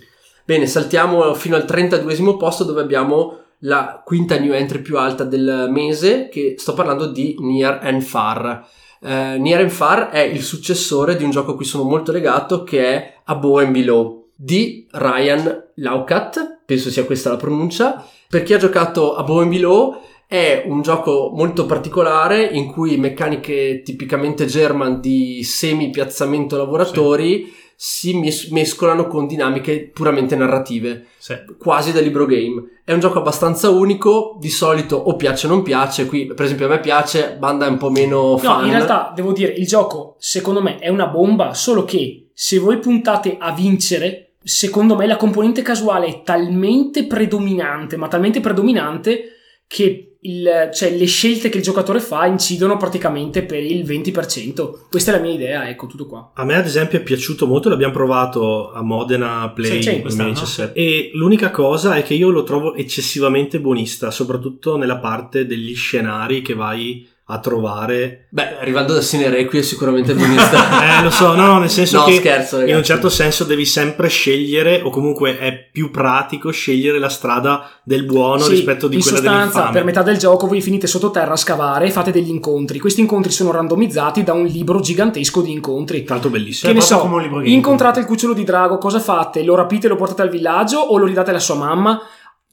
Bene, saltiamo fino al 32esimo posto dove abbiamo la quinta new entry più alta del mese, che sto parlando di Near and Far. Eh, and Far è il successore di un gioco a cui sono molto legato che è Above and Below di Ryan Laukat, penso sia questa la pronuncia. Per chi ha giocato Above and Below è un gioco molto particolare in cui meccaniche tipicamente German di semi piazzamento lavoratori si mes- mescolano con dinamiche puramente narrative, Sì. quasi da libro game. È un gioco abbastanza unico, di solito o piace o non piace, qui per esempio a me piace, Banda è un po' meno No, fan. in realtà devo dire, il gioco secondo me è una bomba, solo che se voi puntate a vincere, secondo me la componente casuale è talmente predominante, ma talmente predominante che il- cioè, le scelte che il giocatore fa incidono praticamente per il 20%. Questa è la mia idea, ecco, tutto qua. A me ad esempio è piaciuto molto, l'abbiamo provato a Modena Play Sì, sì, quest'anno. 2017 e l'unica cosa è che io lo trovo eccessivamente buonista, soprattutto nella parte degli scenari che vai a trovare. Beh, arrivando da Cinerequi è sicuramente buonista. [laughs] Eh, lo so, no, no, nel senso no, che scherzo, in un certo senso devi sempre scegliere o comunque è più pratico scegliere la strada del buono Sì, rispetto di in quella sostanza, dell'infame. per metà del gioco voi finite sottoterra a scavare e fate degli incontri. Questi incontri sono randomizzati da un libro gigantesco di incontri. Tanto bellissimo. Che ne proprio so, come un libro game. incontrate il cucciolo di drago, cosa fate? Lo rapite e lo portate al villaggio o lo ridate alla sua mamma?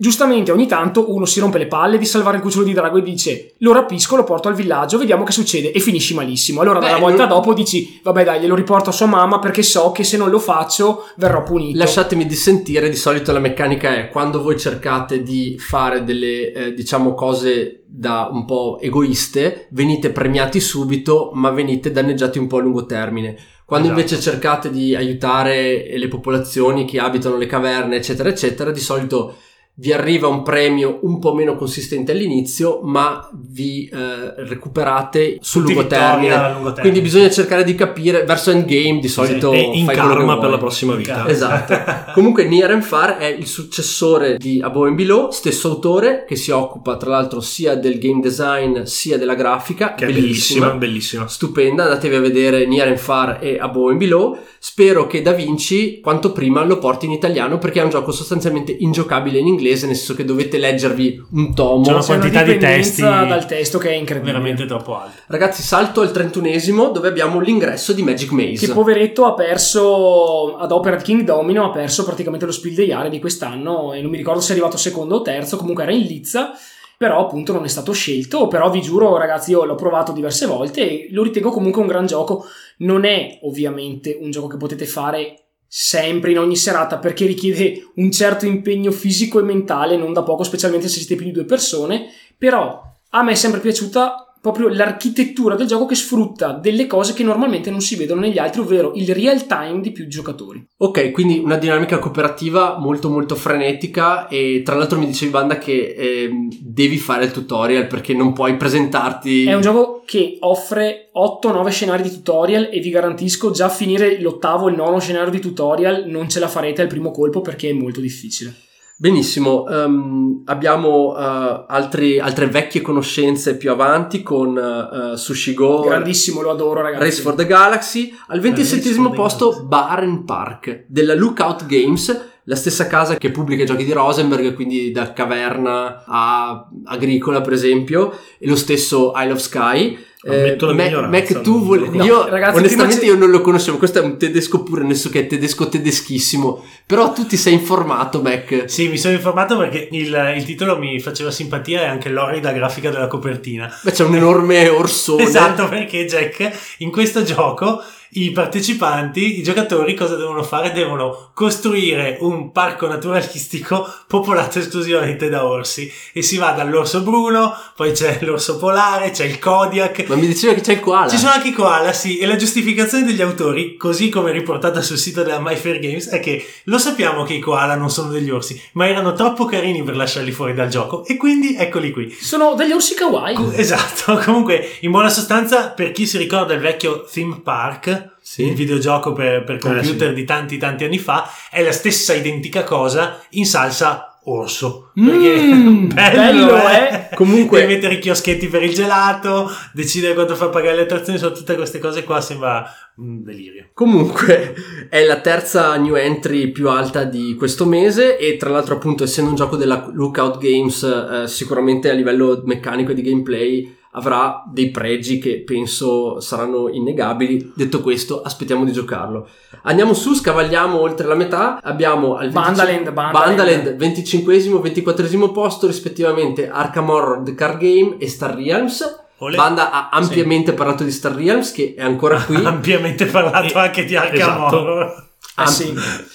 Giustamente ogni tanto uno si rompe le palle di salvare il cucciolo di drago e dice lo rapisco, lo porto al villaggio, vediamo che succede e finisci malissimo. Allora Beh, dalla volta non- dopo dici vabbè dai glielo riporto a sua mamma perché so che se non lo faccio verrò punito. Lasciatemi dissentire, di solito la meccanica è quando voi cercate di fare delle, eh, diciamo, cose da un po' egoiste, venite premiati subito, ma venite danneggiati un po' a lungo termine. Quando Esatto. invece cercate di aiutare le popolazioni che abitano le caverne, eccetera, eccetera, di solito vi arriva un premio un po' meno consistente all'inizio, ma vi eh, recuperate sul lungo termine. lungo termine. Quindi bisogna cercare di capire verso endgame di solito e in fai karma per la prossima vita. Esatto. [laughs] Comunque Near and Far è il successore di Above and Below, stesso autore che si occupa tra l'altro sia del game design sia della grafica, Che è bellissima, bellissima. Stupenda, andatevi a vedere Near and Far e Above and Below. Spero che Da Vinci quanto prima lo porti in italiano perché è un gioco sostanzialmente ingiocabile in inglese, nel senso che dovete leggervi un tomo. C'è una quantità di testi dal testo che è incredibile. veramente troppo alta. Ragazzi, salto al 31esimo dove abbiamo l'ingresso di Magic Maze. Che poveretto ha perso ad Opera di King Domino, ha perso praticamente lo Spiel dei Jahre di quest'anno e non mi ricordo se è arrivato secondo o terzo, comunque era in Lizza, però appunto non è stato scelto, però vi giuro ragazzi io l'ho provato diverse volte e lo ritengo comunque un gran gioco, non è ovviamente un gioco che potete fare sempre in ogni serata perché richiede un certo impegno fisico e mentale, non da poco, specialmente se siete più di due persone, però a me è sempre piaciuta proprio l'architettura del gioco che sfrutta delle cose che normalmente non si vedono negli altri, ovvero il real time di più giocatori. Ok, quindi una dinamica cooperativa molto molto frenetica e tra l'altro mi dicevi Banda che ehm, devi fare il tutorial perché non puoi presentarti... È un gioco che offre 8-9 scenari di tutorial e vi garantisco già a finire l'ottavo e il nono scenario di tutorial non ce la farete al primo colpo perché è molto difficile. Benissimo, ehm, abbiamo eh, altri- altre vecchie conoscenze più avanti con eh, Sushi Go, Grandissimo, lo adoro ragazzi. Race for the Galaxy. Al 27 Race for the posto Galaxy. Bar and Park della Lookout Games, la stessa casa che pubblica i giochi di Rosenberg, quindi da Caverna a Agricola per esempio, e lo stesso Isle of Sky. Ammetto la Mac, minoranza, Mac, tu vuole- No, io ragazzi, onestamente io non lo conoscevo, questo è un tedesco pure, nel senso che è tedesco tedeschissimo, però tu ti sei informato Mac. Sì, mi sono informato perché il, il titolo mi faceva simpatia e anche l'orrida grafica della copertina. Beh, c'è un enorme orsone. Esatto, perché Jack, in questo gioco i partecipanti, i giocatori cosa devono fare? Devono costruire un parco naturalistico [laughs] popolato esclusivamente da orsi e si va dall'orso bruno, poi c'è l'orso polare, c'è il Kodiak. Ma mi diceva che c'è il koala. Ci sono anche i koala, sì, e la giustificazione degli autori, così come riportata sul sito della My Fair Games, è che lo sappiamo che i koala non sono degli orsi, ma erano troppo carini per lasciarli fuori dal gioco, e quindi eccoli qui. Sono degli orsi kawaii. Esatto, [laughs] comunque in buona sostanza per chi si ricorda il vecchio Theme Park, Sì. il videogioco per, per computer sì. di tanti tanti anni fa, è la stessa identica cosa in salsa orso. Mm, Perché [laughs] bello, bello, eh? eh? Comunque- Devi mettere i chioschetti per il gelato, decidere quanto far pagare le attrazioni, sono tutte queste cose qua, sembra un delirio. Comunque è la terza new entry più alta di questo mese e tra l'altro appunto essendo un gioco della Lookout Games eh, sicuramente a livello meccanico e di gameplay avrà dei pregi che penso saranno innegabili. Detto questo, aspettiamo di giocarlo. Andiamo su, scavalliamo oltre la metà. Abbiamo al Bandaland, 25 Bandaland. 25 24 posto rispettivamente Arkham Horror The Card Game e Star Realms. Olè. Banda ha ampiamente parlato di Star Realms che è ancora qui. [laughs] ampiamente parlato anche di Arkham Esatto. Horror. Eh sì,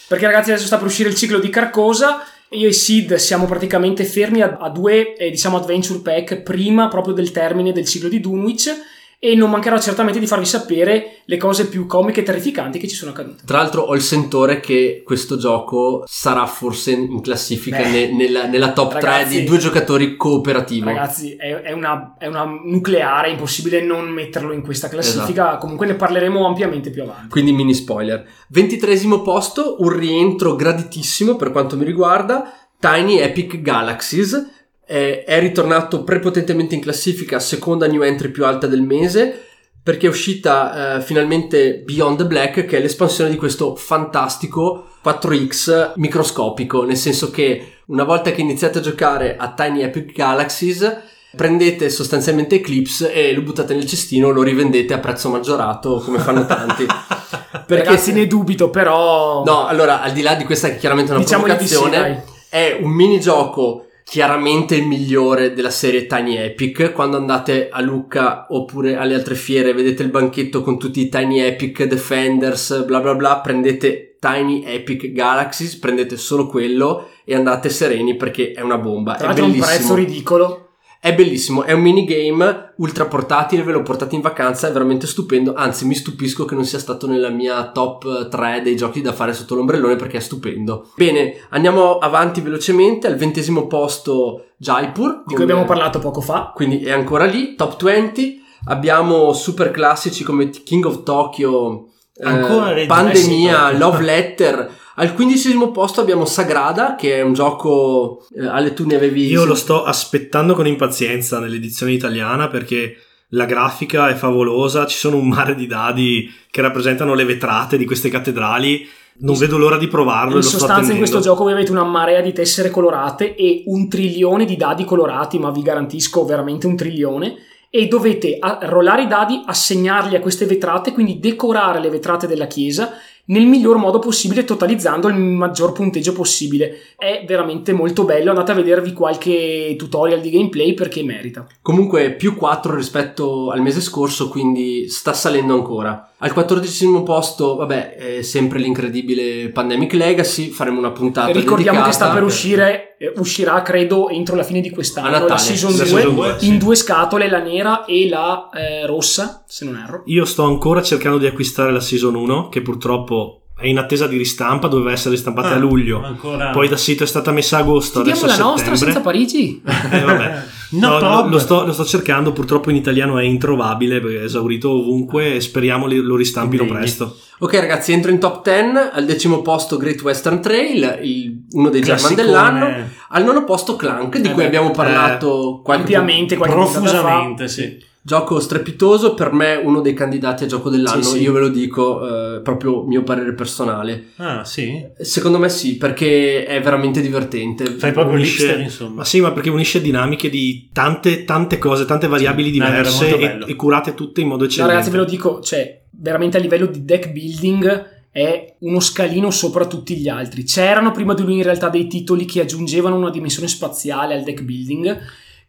perché ragazzi adesso sta per uscire il ciclo di Carcosa e io e Sid siamo praticamente fermi a, a due eh, diciamo adventure pack prima proprio del termine del ciclo di Dunwich e non mancherò certamente di farvi sapere le cose più comiche e terrificanti che ci sono accadute. Tra l'altro ho il sentore che questo gioco sarà forse in classifica Beh, ne- nella, nella top 3 ragazzi- di due giocatori cooperativo. Ragazzi, è, è una, è una nucleare, è impossibile non metterlo in questa classifica, Esatto. comunque ne parleremo ampiamente più avanti. Quindi mini spoiler. Ventitresimo posto, un rientro graditissimo per quanto mi riguarda, Tiny Epic Galaxies. Eh, è ritornato prepotentemente in classifica, seconda new entry più alta del mese, perché è uscita eh, finalmente Beyond the Black, che è l'espansione di questo fantastico 4X microscopico, nel senso che una volta che iniziate a giocare a Tiny Epic Galaxies, prendete sostanzialmente Eclipse e lo buttate nel cestino, lo rivendete a prezzo maggiorato, come fanno tanti. [laughs] Perché Ragazzi, ne dubito, però... No, allora, al di là di questa che chiaramente è una Diciamo di sì, provocazione, è un minigioco chiaramente il migliore della serie Tiny Epic. Quando andate a Lucca oppure alle altre fiere, vedete il banchetto con tutti i Tiny Epic Defenders, bla bla bla, prendete Tiny Epic Galaxies, prendete solo quello e andate sereni perché è una bomba. Tra È è un prezzo bellissimo. ridicolo. È bellissimo, è un minigame ultra portatile, ve lo portate in vacanza, è veramente stupendo, anzi mi stupisco che non sia stato nella mia top 3 dei giochi da fare sotto l'ombrellone perché è stupendo. Bene, andiamo avanti velocemente, al ventesimo posto Jaipur, Di cui abbiamo parlato poco fa. quindi è ancora lì, top 20, abbiamo super classici come King of Tokyo, eh, Ancora Pandemia, eh sì, Love Letter. [laughs] Al quindicesimo posto abbiamo Sagrada, che è un gioco, eh, Ale tu ne avevi... Io lo sto aspettando con impazienza nell'edizione italiana perché la grafica è favolosa, ci sono un mare di dadi che rappresentano le vetrate di queste cattedrali. Non vedo l'ora di provarlo In lo sto sostanza in questo gioco voi avete una marea di tessere colorate e un trilione di dadi colorati, ma vi garantisco veramente un trilione. E dovete rollare i dadi, assegnarli a queste vetrate, quindi decorare le vetrate della chiesa nel miglior modo possibile, totalizzando il maggior punteggio possibile. È veramente molto bello. Andate a vedervi qualche tutorial di gameplay perché merita. Comunque più 4 rispetto al mese scorso, quindi sta salendo ancora. Al quattordicesimo posto, vabbè, è sempre l'incredibile Pandemic Legacy, faremo una puntata ricordiamo che sta per uscire, eh, uscirà credo entro la fine di quest'anno, Natale. la season La 2, season due, in sì. due scatole, la nera e la eh, rossa, se non erro. Io sto ancora cercando di acquistare la Season 1 che purtroppo è in attesa di ristampa, doveva essere ristampata Ah, a luglio. ancora- Poi da sito è stata messa a agosto, Chiediamo la nostra senza Parigi. [laughs] Eh, vabbè. No No, lo, sto, lo sto cercando, purtroppo in italiano è introvabile perché è esaurito ovunque e speriamo li- lo ristampino Quindi- presto. Ok ragazzi, entro in top 10, al decimo posto Great Western Trail, il- uno dei German dell'anno. Al nono posto Clank, di Eh cui abbiamo parlato qualche Ampiamente, qualche. Profusamente, sì. Gioco strepitoso, per me uno dei candidati a gioco dell'anno, Sì, sì. io ve lo dico, eh, proprio mio parere personale. Ah, sì? Secondo me sì, perché è veramente divertente. Fai proprio Unisce- l'hipster, insomma. Ma sì, ma perché unisce dinamiche di tante, tante cose, tante variabili no, diverse e, e curate tutte in modo No, eccellente. ragazzi, ve lo dico, cioè, veramente a livello di deck building è uno scalino sopra tutti gli altri. C'erano prima di lui in realtà dei titoli che aggiungevano una dimensione spaziale al deck building,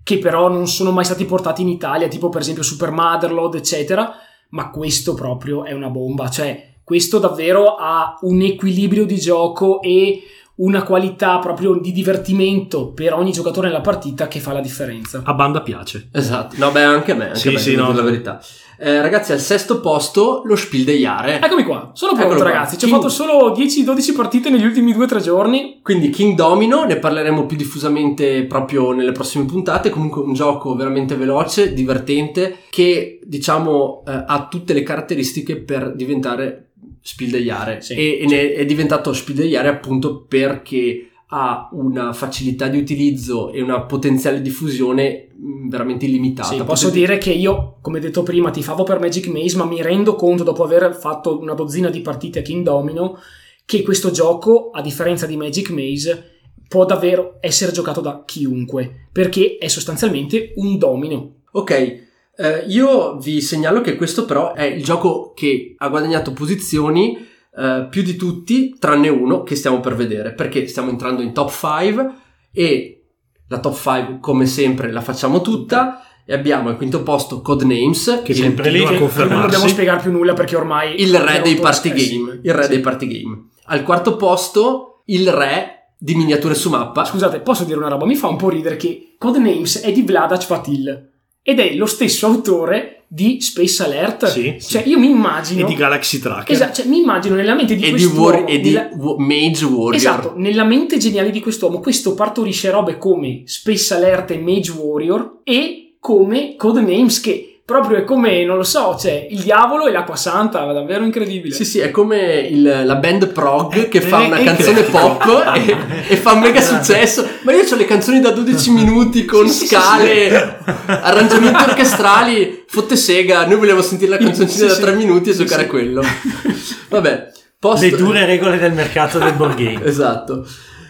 che però non sono mai stati portati in Italia, tipo per esempio Super Motherlord, eccetera, ma questo proprio è una bomba, cioè questo davvero ha un equilibrio di gioco e una qualità proprio di divertimento per ogni giocatore nella partita che fa la differenza. A banda piace. Esatto, no, beh, anche a me, anche Sì, a me, sì, no, la verità. Eh, ragazzi, al sesto posto lo Spiel dei Jahre. Eccomi qua, sono pronto Eccolo qua. ragazzi, ci ho King- fatto solo 10-12 partite negli ultimi 2-3 giorni. Quindi King Domino, ne parleremo più diffusamente proprio nelle prossime puntate, comunque un gioco veramente veloce, divertente, che diciamo eh, ha tutte le caratteristiche per diventare Spiel. Sì, e, e ne è diventato Spiel appunto perché ha una facilità di utilizzo e una potenziale diffusione mh, veramente illimitata. Sì, posso Potete- dire che io, come detto prima, tifavo per Magic Maze, ma mi rendo conto dopo aver fatto una dozzina di partite a King Domino che questo gioco, a differenza di Magic Maze, può davvero essere giocato da chiunque, perché è sostanzialmente un domino. Ok, eh, io vi segnalo che questo però è il gioco che ha guadagnato posizioni eh, più di tutti, tranne uno che stiamo per vedere, perché stiamo entrando in top 5 e la top 5 come sempre la facciamo tutta e abbiamo al quinto posto Codenames, Che il, sempre lì che- Non dobbiamo spiegare più nulla perché ormai... il re è dei party sì. game, il re Sì. dei party game. Al quarto posto il re di miniature su mappa. Scusate, posso dire una roba? Mi fa un po' ridere che Codenames è di Vladac Fatil ed è lo stesso autore di Space Alert. Sì, Cioè, io mi immagino... E di Galaxy Tracker. Esatto, cioè, mi immagino nella mente di e di, quest'uomo... war- e di nella- wa- Mage Warrior. Esatto, nella mente geniale di quest'uomo, questo partorisce robe come Space Alert e Mage Warrior e come Codenames che proprio è come, non lo so, cioè il diavolo e l'acqua santa, davvero incredibile. Sì, sì, è come il- la band prog che fa Eh, una è canzone eclettico. pop [laughs] e, e fa mega successo. Ma io ho le canzoni da 12 minuti con Sì, sì, sì, scale, [laughs] arrangiamenti orchestrali, fotte sega. Noi vogliamo sentire la canzoncina Sì, da sì. 3 minuti e Sì, giocare sì. a quello. [laughs] Vabbè, post... Le dure regole del mercato del board game. Esatto.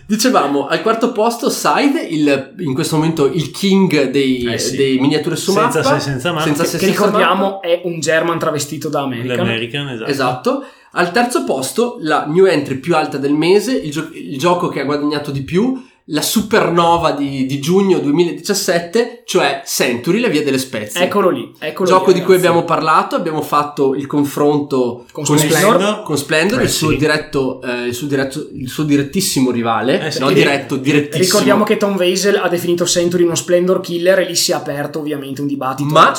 Dicevamo, al quarto posto Side, il- in questo momento il king dei, Eh sì. dei miniature su Senza mappa. se, senza ma. Senza che se, senza ricordiamo mappa. è un German travestito da American. L'American, esatto. Esatto. Al terzo posto, la new entry più alta del mese, il, gio- il gioco che ha guadagnato di più, la supernova di, di giugno 2017, cioè Century, la via delle spezie. Eccolo lì, eccolo Gioco lì, di cui ragazzi. abbiamo parlato, abbiamo fatto il confronto Con con Splendor. Splendor, con Splendor, Eh il, suo sì. diretto, eh, il, suo diretto- il suo direttissimo rivale, Eh sì. no diretto, direttissimo. Ricordiamo che Tom Weisel ha definito Century uno Splendor Killer e lì si è aperto ovviamente un dibattito Ma-.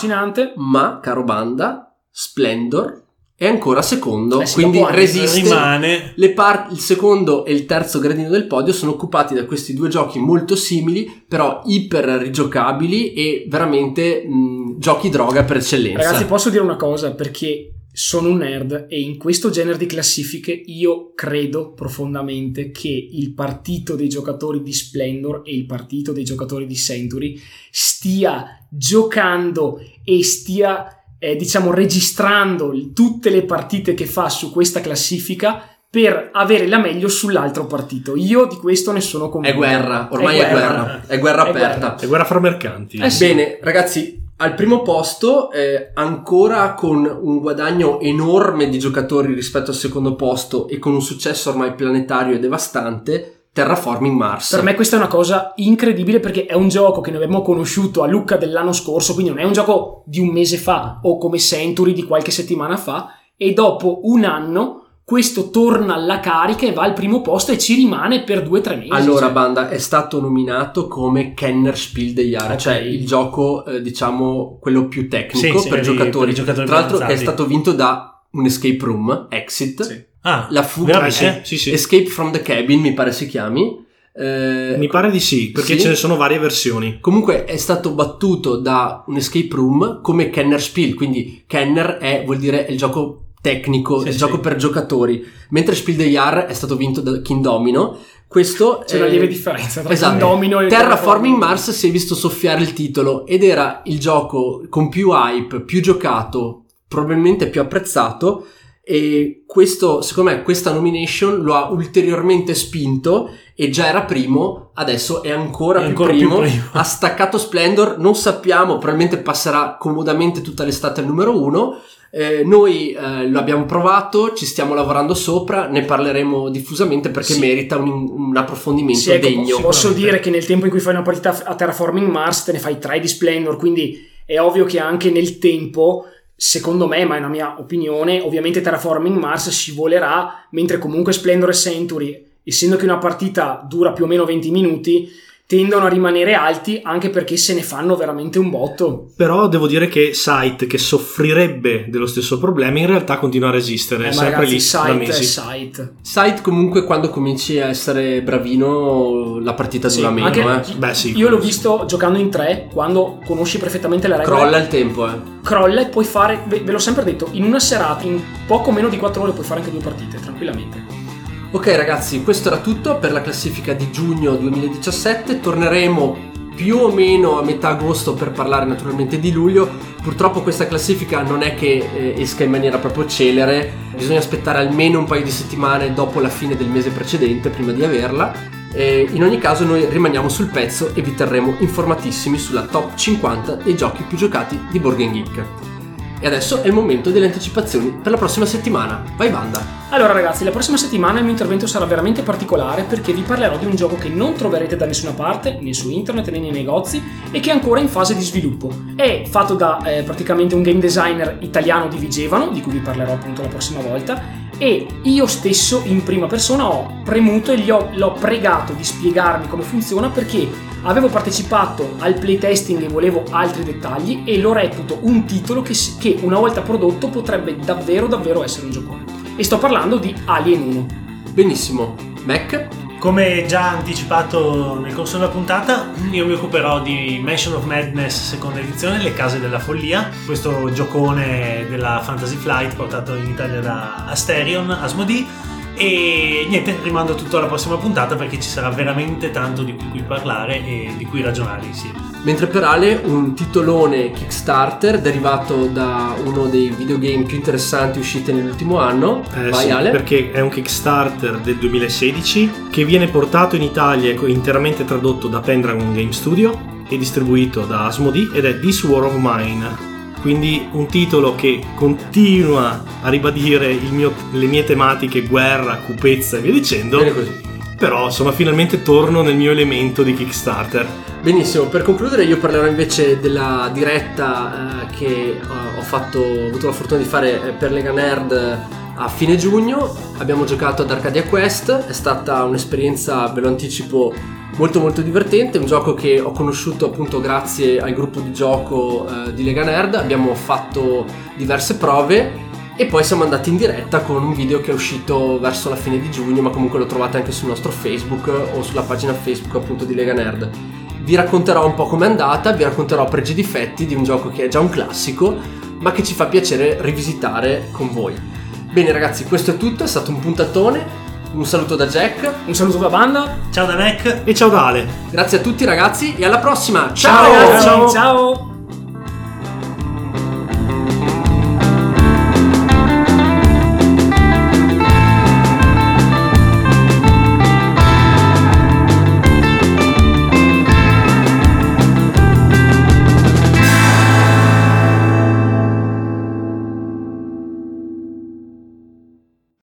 Ma, caro Banda, Splendor è ancora secondo, Eh sì, quindi resiste. Rimane. Le par- il secondo e il terzo gradino del podio sono occupati da questi due giochi molto simili, però iper rigiocabili e veramente mh, giochi droga per eccellenza. Ragazzi, posso dire una cosa perché sono un nerd e in questo genere di classifiche io credo profondamente che il partito dei giocatori di Splendor e il partito dei giocatori di Century stia giocando e stia eh, diciamo registrando tutte le partite che fa su questa classifica per avere la meglio sull'altro partito. Io di questo ne sono è convinto. guerra, ormai è guerra, è guerra È aperta. guerra. È guerra fra mercanti. Eh sì. Bene, ragazzi, al primo posto, eh, ancora con un guadagno enorme di giocatori rispetto al secondo posto e con un successo ormai planetario e devastante, Terraforming Mars. Per me questa è una cosa incredibile perché è un gioco che noi abbiamo conosciuto a Lucca dell'anno scorso, quindi non è un gioco di un mese fa o come Century di qualche settimana fa e dopo un anno questo torna alla carica e va al primo posto e ci rimane per due o tre mesi. Allora, cioè. Banda, è stato nominato come Kenner Spiel dei Jahre, Ok. cioè il gioco, eh, diciamo, quello più tecnico Sì, sì, per, i- giocatori. per giocatori Tra l'altro, è stato vinto da un escape room, Exit, Sì. Ah, la fuga, veramente? Eh, sì, sì. Escape from the Cabin, mi pare si chiami. Eh, Mi pare di sì, perché Sì? ce ne sono varie versioni. Comunque è stato battuto da un escape room come Kenner Spiel, quindi Kenner è, vuol dire è il gioco tecnico, Sì, il sì. gioco per giocatori, mentre Spiel des Jahres è stato vinto da King Domino, Questo C'è una è- lieve differenza tra Esatto. Indomino e Terraforming Mars si è visto soffiare il titolo ed era il gioco con più hype, più giocato, probabilmente più apprezzato e questo, secondo me, questa nomination lo ha ulteriormente spinto e già era primo, adesso è ancora, È più, ancora più primo. primo. Ha staccato Splendor, non sappiamo, probabilmente passerà comodamente tutta l'estate al numero uno. Eh, noi eh, lo abbiamo provato, ci stiamo lavorando sopra, ne parleremo diffusamente perché Sì. merita un, un approfondimento Sì, ecco, degno. Posso dire che nel tempo in cui fai una partita a Terraforming Mars te ne fai 3 di Splendor, quindi è ovvio che anche nel tempo, secondo me, ma è una mia opinione, ovviamente Terraforming Mars scivolerà, mentre comunque Splendor e Century, essendo che una partita dura più o meno 20 minuti, tendono a rimanere alti anche perché se ne fanno veramente un botto. Però devo dire che Sight, che soffrirebbe dello stesso problema, in realtà continua a resistere, Eh, è sempre ragazzi, lì da site mesi. site. Site comunque quando cominci a essere bravino la partita Sì, dura meno, anche- eh. Beh, sì, Io l'ho visto giocando in 3 quando conosci perfettamente le regole. Crolla il tempo, eh. crolla e puoi fare, ve, ve l'ho sempre detto, in una serata, in poco meno di 4 ore puoi fare anche due partite, tranquillamente. Ok ragazzi, questo era tutto per la classifica di giugno 2017. Torneremo più o meno a metà agosto per parlare naturalmente di luglio. Purtroppo questa classifica non è che eh, esca in maniera proprio celere, bisogna aspettare almeno un paio di settimane dopo la fine del mese precedente prima di averla. Eh, in ogni caso noi rimaniamo sul pezzo e vi terremo informatissimi sulla top 50 dei giochi più giocati di Game Geek. E adesso è il momento delle anticipazioni per la prossima settimana. Vai banda! Allora ragazzi, la prossima settimana il mio intervento sarà veramente particolare perché vi parlerò di un gioco che non troverete da nessuna parte, né su internet né nei negozi e che è ancora in fase di sviluppo. È fatto da eh, praticamente un game designer italiano di Vigevano, di cui vi parlerò appunto la prossima volta, e io stesso in prima persona ho premuto e gli ho, l'ho pregato di spiegarmi come funziona perché avevo partecipato al playtesting e volevo altri dettagli e lo reputo un titolo che, che una volta prodotto potrebbe davvero davvero essere un giocone. E sto parlando di Alien 1. Benissimo, Mac? Come già anticipato nel corso della puntata, io mi occuperò di Mansion of Madness seconda edizione, Le Case della Follia, questo giocone della Fantasy Flight portato in Italia da Asterion, Asmodee. E niente, rimando tutto alla prossima puntata perché ci sarà veramente tanto di cui parlare e di cui ragionare insieme. Mentre per Ale un titolone Kickstarter derivato da uno dei videogame più interessanti usciti nell'ultimo anno. Eh, Vai sì, Ale. perché è un Kickstarter del 2016 che viene portato in Italia e interamente tradotto da Pendragon Game Studio e distribuito da Asmodee ed è This War of Mine. Quindi un titolo che continua a ribadire il mio- le mie tematiche guerra, cupezza e via dicendo. Bene così. Però insomma finalmente torno nel mio elemento di Kickstarter. Benissimo, per concludere io parlerò invece della diretta eh, che eh, ho, fatto, ho avuto la fortuna di fare eh, per Lega Nerd eh, a fine giugno. Abbiamo giocato ad Arcadia Quest, è stata un'esperienza, ve lo anticipo, molto molto divertente, un gioco che ho conosciuto appunto grazie al gruppo di gioco eh, di Lega Nerd, abbiamo fatto diverse prove e poi siamo andati in diretta con un video che è uscito verso la fine di giugno, ma comunque lo trovate anche sul nostro Facebook o sulla pagina Facebook appunto di Lega Nerd. Vi racconterò un po' com'è andata, vi racconterò pregi e difetti di un gioco che è già un classico, ma che ci fa piacere rivisitare con voi. Bene ragazzi, questo è tutto, è stato un puntatone. Un saluto da Jack, Un saluto da banda. Ciao da Mac! E ciao da Ale! grazie a tutti ragazzi e alla prossima! Ciao ragazzi, Ciao. ciao.